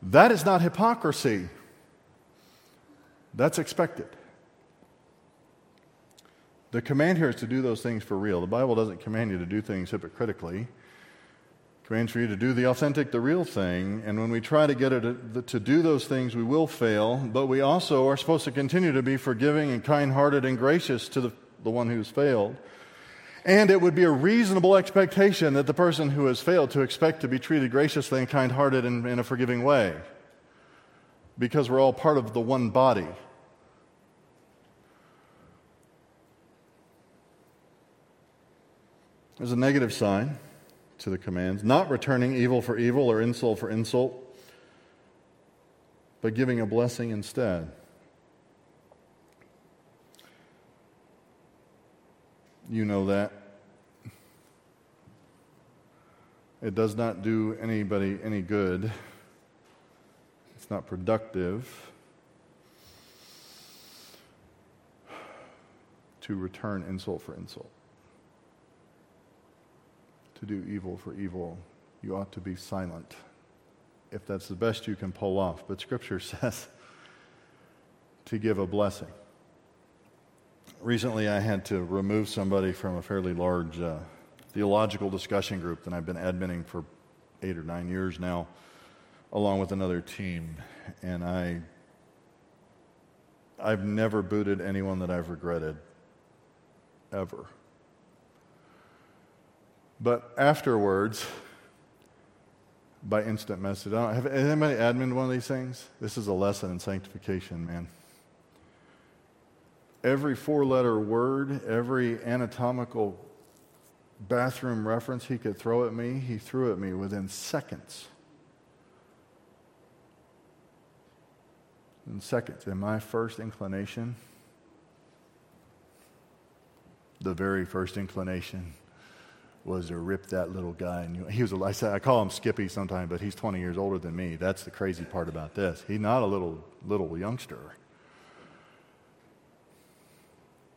That is not hypocrisy. That's expected. The command here is to do those things for real. The Bible doesn't command you to do things hypocritically. Commands for you to do the authentic, the real thing. And when we try to get it uh, to, to do those things, we will fail. But we also are supposed to continue to be forgiving and kind hearted and gracious to the, the one who's failed. And it would be a reasonable expectation that the person who has failed to expect to be treated graciously and kind hearted in, in a forgiving way. Because we're all part of the one body. There's a negative sign to the commands not returning evil for evil or insult for insult, but giving a blessing instead. You know that. It does not do anybody any good. It's not productive to return insult for insult do evil for evil, you ought to be silent if that's the best you can pull off. But Scripture says to give a blessing. Recently, I had to remove somebody from a fairly large uh, theological discussion group that I've been admitting for eight or nine years now, along with another team. And I, I've never booted anyone that I've regretted, ever. But afterwards, by instant message, I don't, have anybody admin one of these things? This is a lesson in sanctification, man. Every four letter word, every anatomical bathroom reference he could throw at me, he threw at me within seconds. In seconds. And my first inclination, the very first inclination, was to rip that little guy. And he was, I, say, I call him Skippy sometimes, but he's 20 years older than me. That's the crazy part about this. He's not a little, little youngster.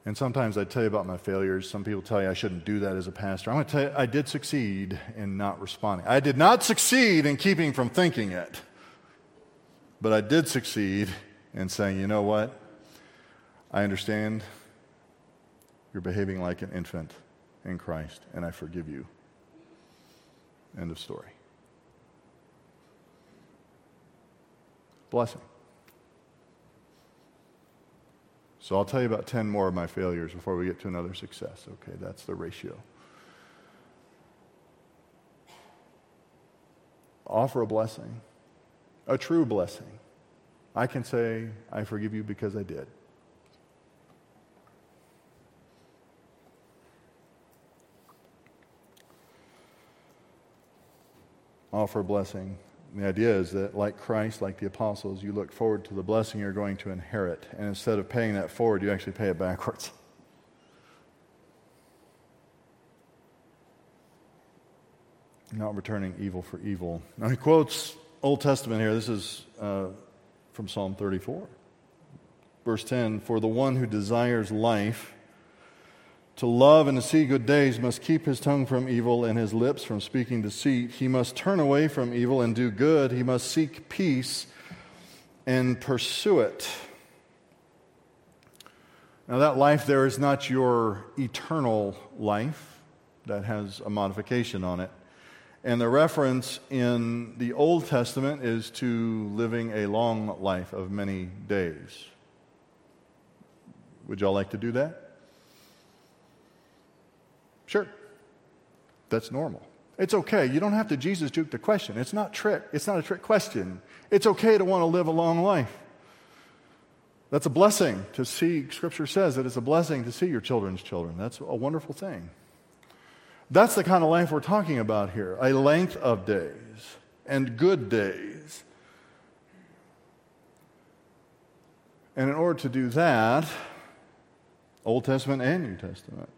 And sometimes I tell you about my failures. Some people tell you I shouldn't do that as a pastor. I'm going to tell you, I did succeed in not responding. I did not succeed in keeping from thinking it, but I did succeed in saying, you know what? I understand you're behaving like an infant in Christ, and I forgive you. End of story. Blessing. So I'll tell you about 10 more of my failures before we get to another success. Okay, that's the ratio. Offer a blessing, a true blessing. I can say, I forgive you because I did. Offer a blessing. The idea is that, like Christ, like the apostles, you look forward to the blessing you're going to inherit. And instead of paying that forward, you actually pay it backwards. Not returning evil for evil. Now, he quotes Old Testament here. This is uh, from Psalm 34. Verse 10 For the one who desires life to love and to see good days must keep his tongue from evil and his lips from speaking deceit. He must turn away from evil and do good. He must seek peace and pursue it. Now, that life there is not your eternal life, that has a modification on it. And the reference in the Old Testament is to living a long life of many days. Would y'all like to do that? Sure. That's normal. It's okay. You don't have to Jesus juke the question. It's not trick. It's not a trick question. It's okay to want to live a long life. That's a blessing to see. Scripture says that it's a blessing to see your children's children. That's a wonderful thing. That's the kind of life we're talking about here a length of days and good days. And in order to do that, Old Testament and New Testament,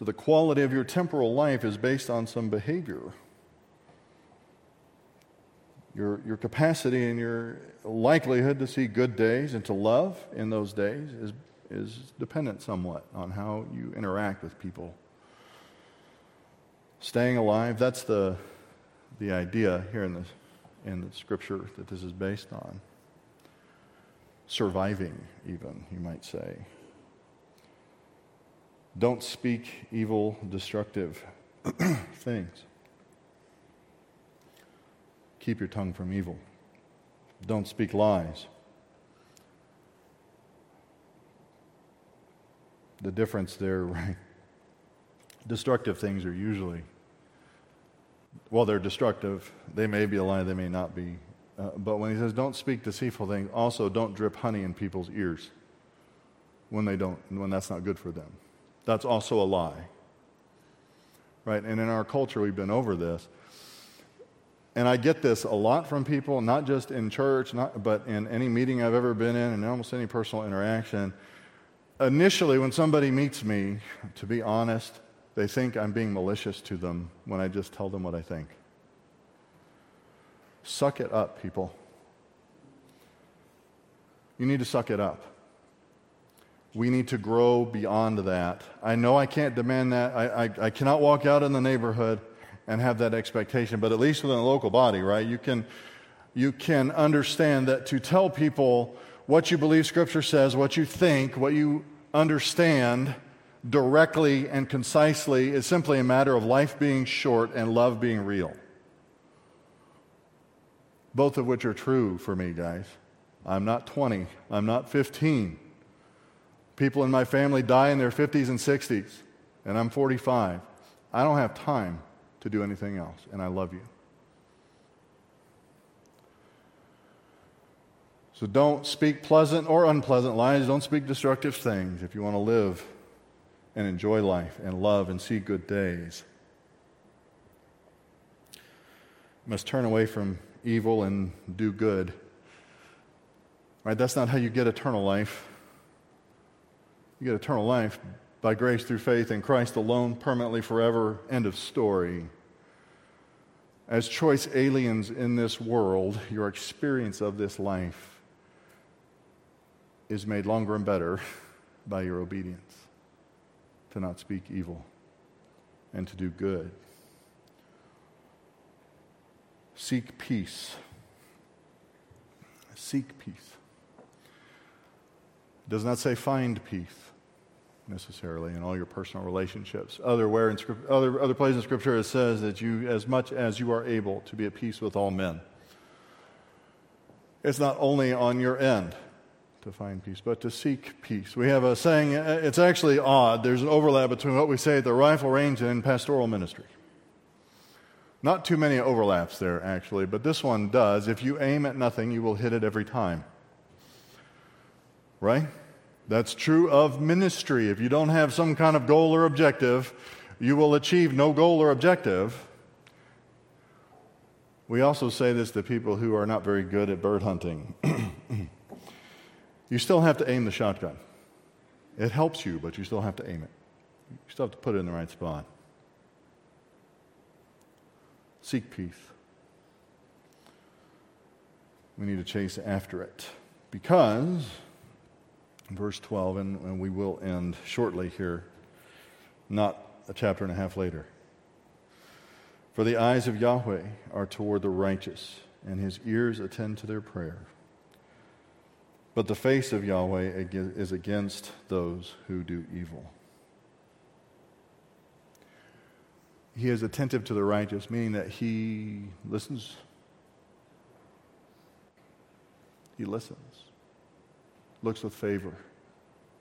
so the quality of your temporal life is based on some behavior. Your, your capacity and your likelihood to see good days and to love in those days is, is dependent somewhat on how you interact with people. Staying alive, that's the, the idea here in the, in the scripture that this is based on. Surviving, even, you might say. Don't speak evil, destructive things. Keep your tongue from evil. Don't speak lies. The difference there, right? Destructive things are usually, well, they're destructive. They may be a lie, they may not be. Uh, but when he says, don't speak deceitful things, also don't drip honey in people's ears when they don't, when that's not good for them. That's also a lie. Right? And in our culture, we've been over this. And I get this a lot from people, not just in church, not, but in any meeting I've ever been in and almost any personal interaction. Initially, when somebody meets me, to be honest, they think I'm being malicious to them when I just tell them what I think. Suck it up, people. You need to suck it up. We need to grow beyond that. I know I can't demand that. I, I, I, cannot walk out in the neighborhood and have that expectation, but at least within a local body, right? You can, you can understand that to tell people what you believe Scripture says, what you think, what you understand directly and concisely is simply a matter of life being short and love being real. Both of which are true for me, guys. I'm not 20, I'm not 15. People in my family die in their 50s and 60s, and I'm 45. I don't have time to do anything else, and I love you. So don't speak pleasant or unpleasant lies. Don't speak destructive things if you want to live and enjoy life and love and see good days. You must turn away from evil and do good. Right? That's not how you get eternal life. You get eternal life by grace through faith in Christ alone, permanently, forever. End of story. As choice aliens in this world, your experience of this life is made longer and better by your obedience to not speak evil and to do good. Seek peace. Seek peace. It does not say find peace necessarily in all your personal relationships. Other, where in other, other places in Scripture it says that you, as much as you are able, to be at peace with all men. It's not only on your end to find peace, but to seek peace. We have a saying, uh, it's actually odd. There's an overlap between what we say at the rifle range and pastoral ministry. Not too many overlaps there, actually, but this one does. If you aim at nothing, you will hit it every time. Right? That's true of ministry. If you don't have some kind of goal or objective, you will achieve no goal or objective. We also say this to people who are not very good at bird hunting. you still have to aim the shotgun. It helps you, but you still have to aim it. You still have to put it in the right spot. Seek peace. We need to chase after it because verse 12, and, and we will end shortly here, not a chapter and a half later. For the eyes of Yahweh are toward the righteous, and his ears attend to their prayer. But the face of Yahweh is against those who do evil. He is attentive to the righteous, meaning that he listens. He listens looks with favor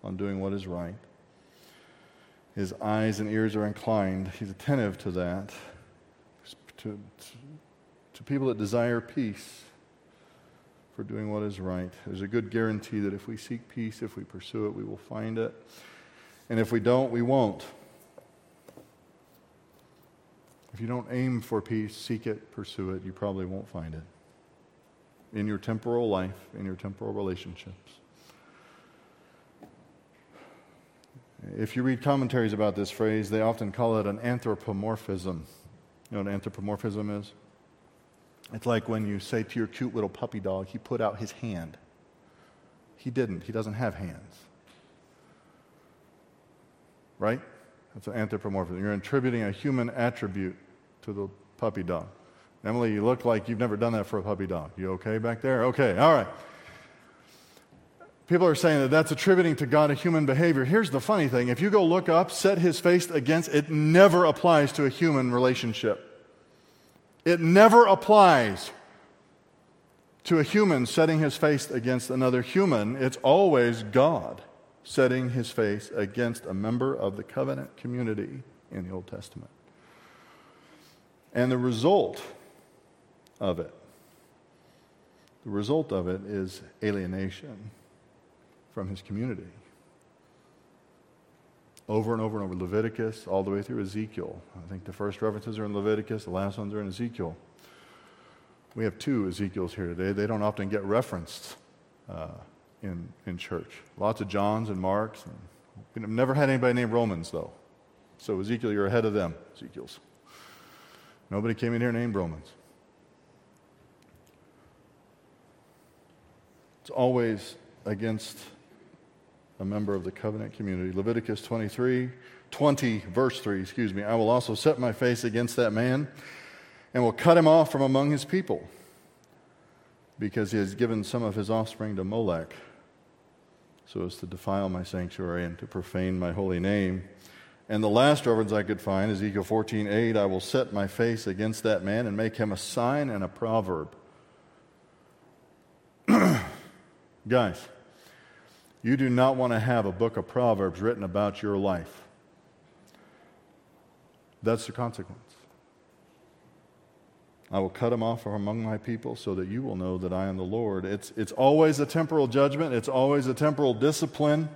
on doing what is right. His eyes and ears are inclined. He's attentive to that, to, to, to people that desire peace for doing what is right. There's a good guarantee that if we seek peace, if we pursue it, we will find it. And if we don't, we won't. If you don't aim for peace, seek it, pursue it, you probably won't find it in your temporal life, in your temporal relationships. If you read commentaries about this phrase, they often call it an anthropomorphism. You know what anthropomorphism is? It's like when you say to your cute little puppy dog, he put out his hand. He didn't, he doesn't have hands. right? That's an anthropomorphism. You're attributing a human attribute to the puppy dog. Emily, you look like you've never done that for a puppy dog. You okay back there? Okay, all right. People are saying that that's attributing to God a human behavior. Here's the funny thing if you go look up, set his face against, it never applies to a human relationship. It never applies to a human setting his face against another human. It's always God setting his face against a member of the covenant community in the Old Testament. And the result of it, the result of it is alienation from his community. Over and over and over, Leviticus, all the way through Ezekiel. I think the first references are in Leviticus, the last ones are in Ezekiel. We have two Ezekiels here today. They don't often get referenced uh, in, in church. Lots of Johns and Marks. And we've never had anybody named Romans, though. So, Ezekiel, you're ahead of them, Ezekiel's. Nobody came in here named Romans. It's always against a member of the covenant community. Leviticus 23, 20, verse 3, excuse me. I will also set my face against that man and will cut him off from among his people because he has given some of his offspring to Molech so as to defile my sanctuary and to profane my holy name. And the last reference I could find, is Ezekiel 14, 8, I will set my face against that man and make him a sign and a proverb. Guys, you do not want to have a book of Proverbs written about your life. That's the consequence. I will cut him off from among my people so that you will know that I am the Lord. It's, it's always a temporal judgment, it's always a temporal discipline,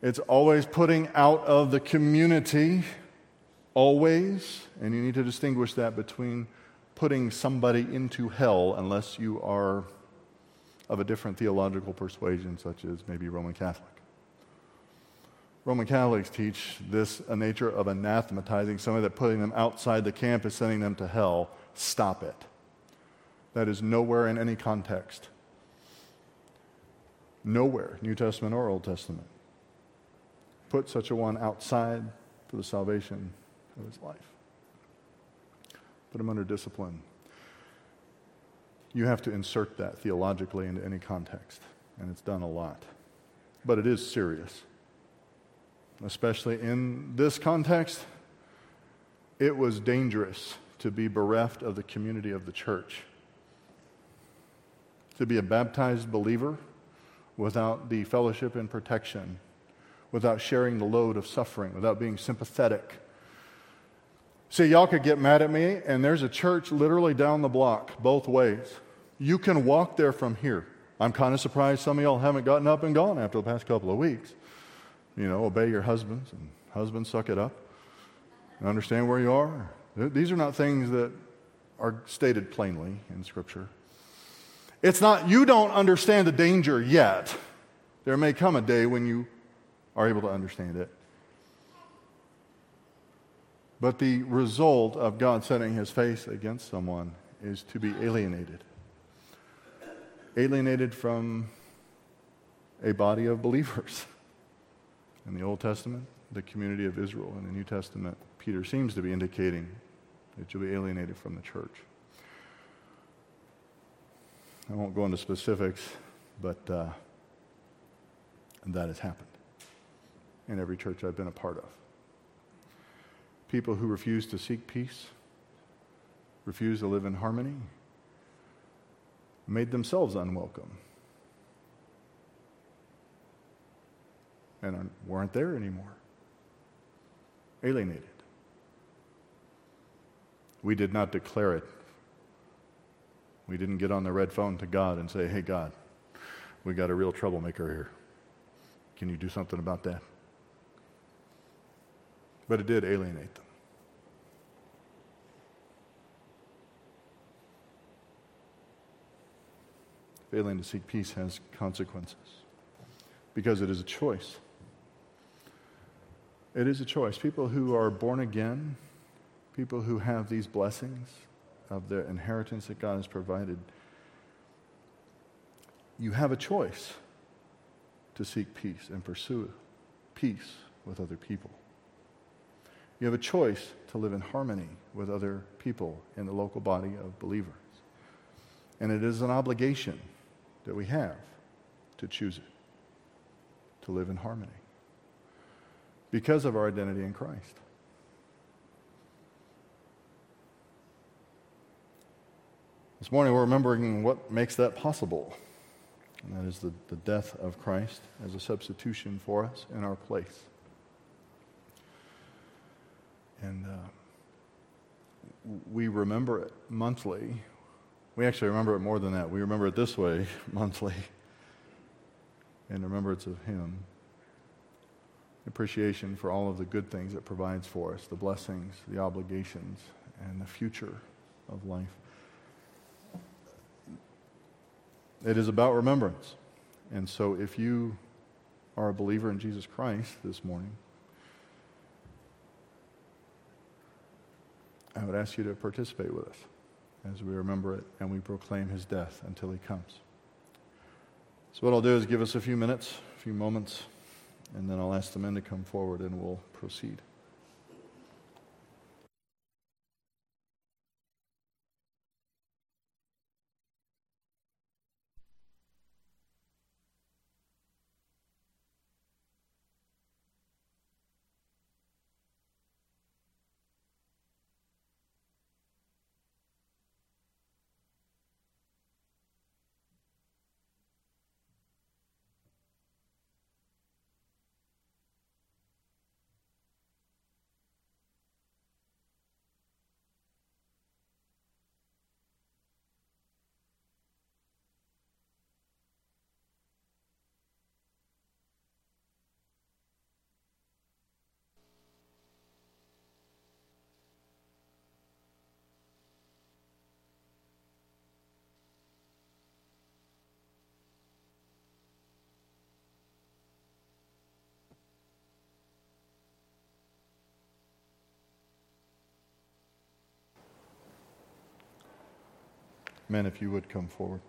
it's always putting out of the community, always. And you need to distinguish that between putting somebody into hell unless you are of a different theological persuasion, such as maybe Roman Catholic. Roman Catholics teach this a nature of anathematizing somebody that putting them outside the camp is sending them to hell. Stop it. That is nowhere in any context. Nowhere, New Testament or Old Testament. Put such a one outside for the salvation of his life. Put him under discipline you have to insert that theologically into any context, and it's done a lot. But it is serious. Especially in this context, it was dangerous to be bereft of the community of the church. To be a baptized believer without the fellowship and protection, without sharing the load of suffering, without being sympathetic. See, y'all could get mad at me, and there's a church literally down the block, both ways. You can walk there from here. I'm kind of surprised some of y'all haven't gotten up and gone after the past couple of weeks. You know, obey your husbands, and husbands, suck it up. Understand where you are. These are not things that are stated plainly in Scripture. It's not, you don't understand the danger yet. There may come a day when you are able to understand it. But the result of God setting his face against someone is to be alienated alienated from a body of believers. In the Old Testament, the community of Israel. In the New Testament, Peter seems to be indicating that you'll be alienated from the church. I won't go into specifics, but uh, that has happened in every church I've been a part of. People who refuse to seek peace, refuse to live in harmony, made themselves unwelcome and weren't there anymore. Alienated. We did not declare it. We didn't get on the red phone to God and say, hey, God, we got a real troublemaker here. Can you do something about that? But it did alienate them. Failing to seek peace has consequences because it is a choice. It is a choice. People who are born again, people who have these blessings of the inheritance that God has provided, you have a choice to seek peace and pursue peace with other people. You have a choice to live in harmony with other people in the local body of believers. And it is an obligation that we have to choose it, to live in harmony because of our identity in Christ. This morning, we're remembering what makes that possible. And that is the, the death of Christ as a substitution for us in our place. And uh, we remember it monthly. We actually remember it more than that. We remember it this way monthly in remembrance of Him. Appreciation for all of the good things it provides for us, the blessings, the obligations, and the future of life. It is about remembrance. And so if you are a believer in Jesus Christ this morning, I would ask you to participate with us as we remember it and we proclaim his death until he comes. So, what I'll do is give us a few minutes, a few moments, and then I'll ask the men to come forward and we'll proceed. Men, if you would come forward.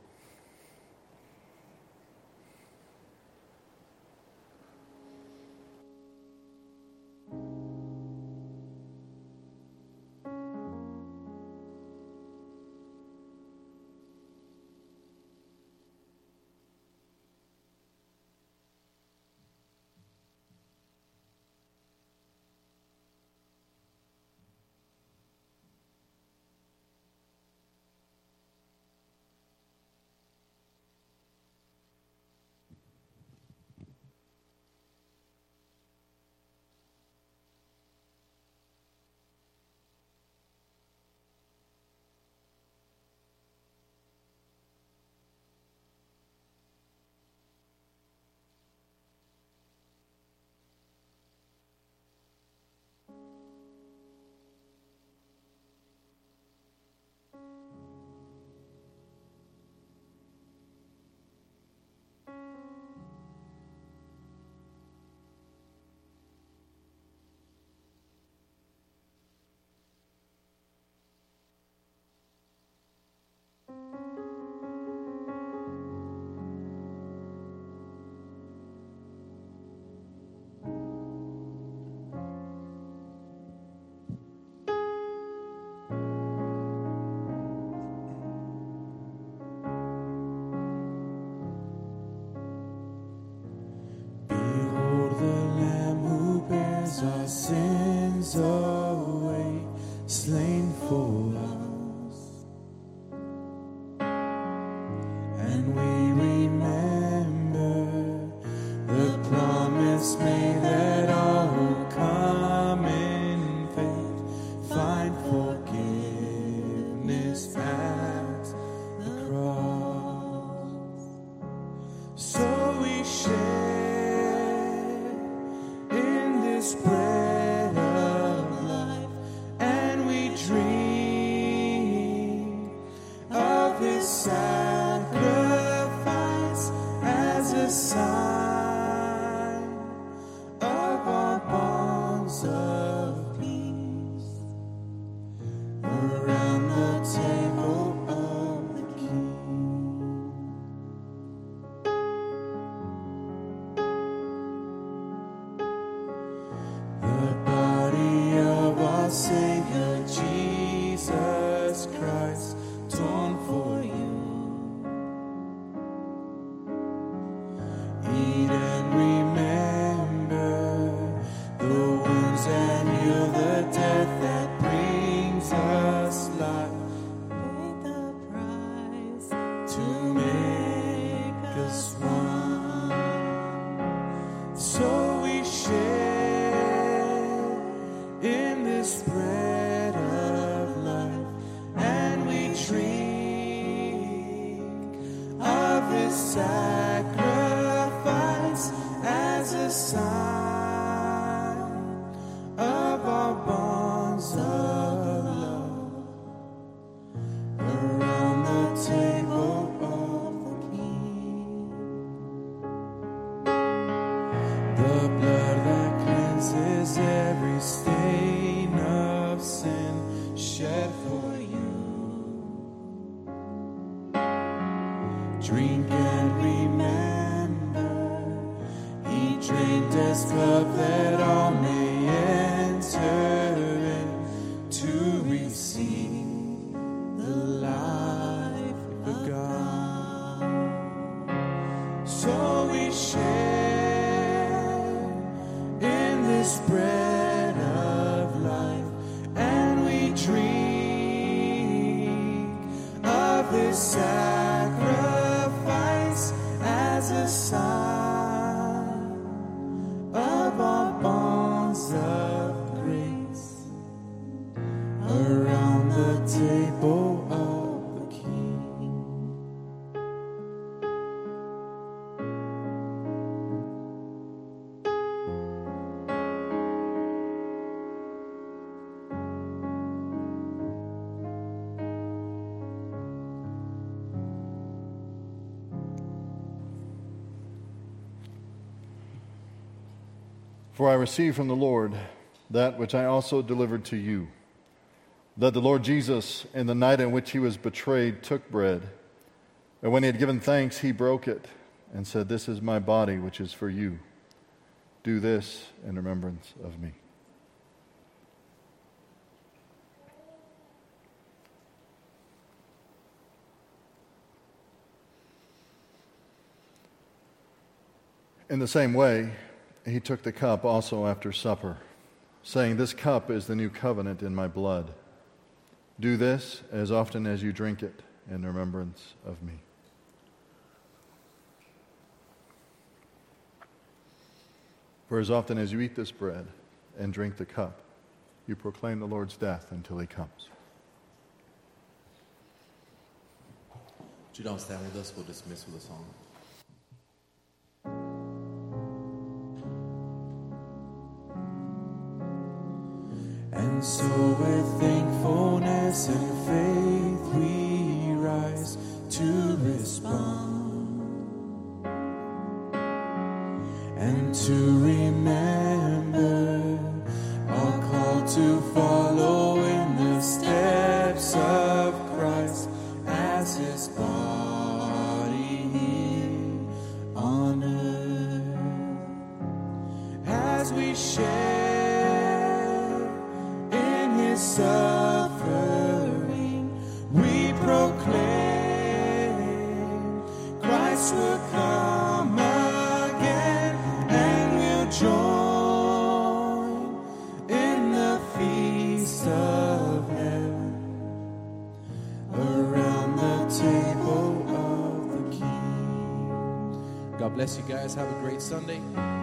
So For I received from the Lord that which I also delivered to you that the Lord Jesus, in the night in which he was betrayed, took bread. And when he had given thanks, he broke it and said, This is my body, which is for you. Do this in remembrance of me. In the same way, he took the cup also after supper, saying, This cup is the new covenant in my blood. Do this as often as you drink it in remembrance of me. For as often as you eat this bread and drink the cup, you proclaim the Lord's death until he comes. If you don't stand with us, we'll dismiss with a song. And so with thankfulness and faith guys. Have a great Sunday.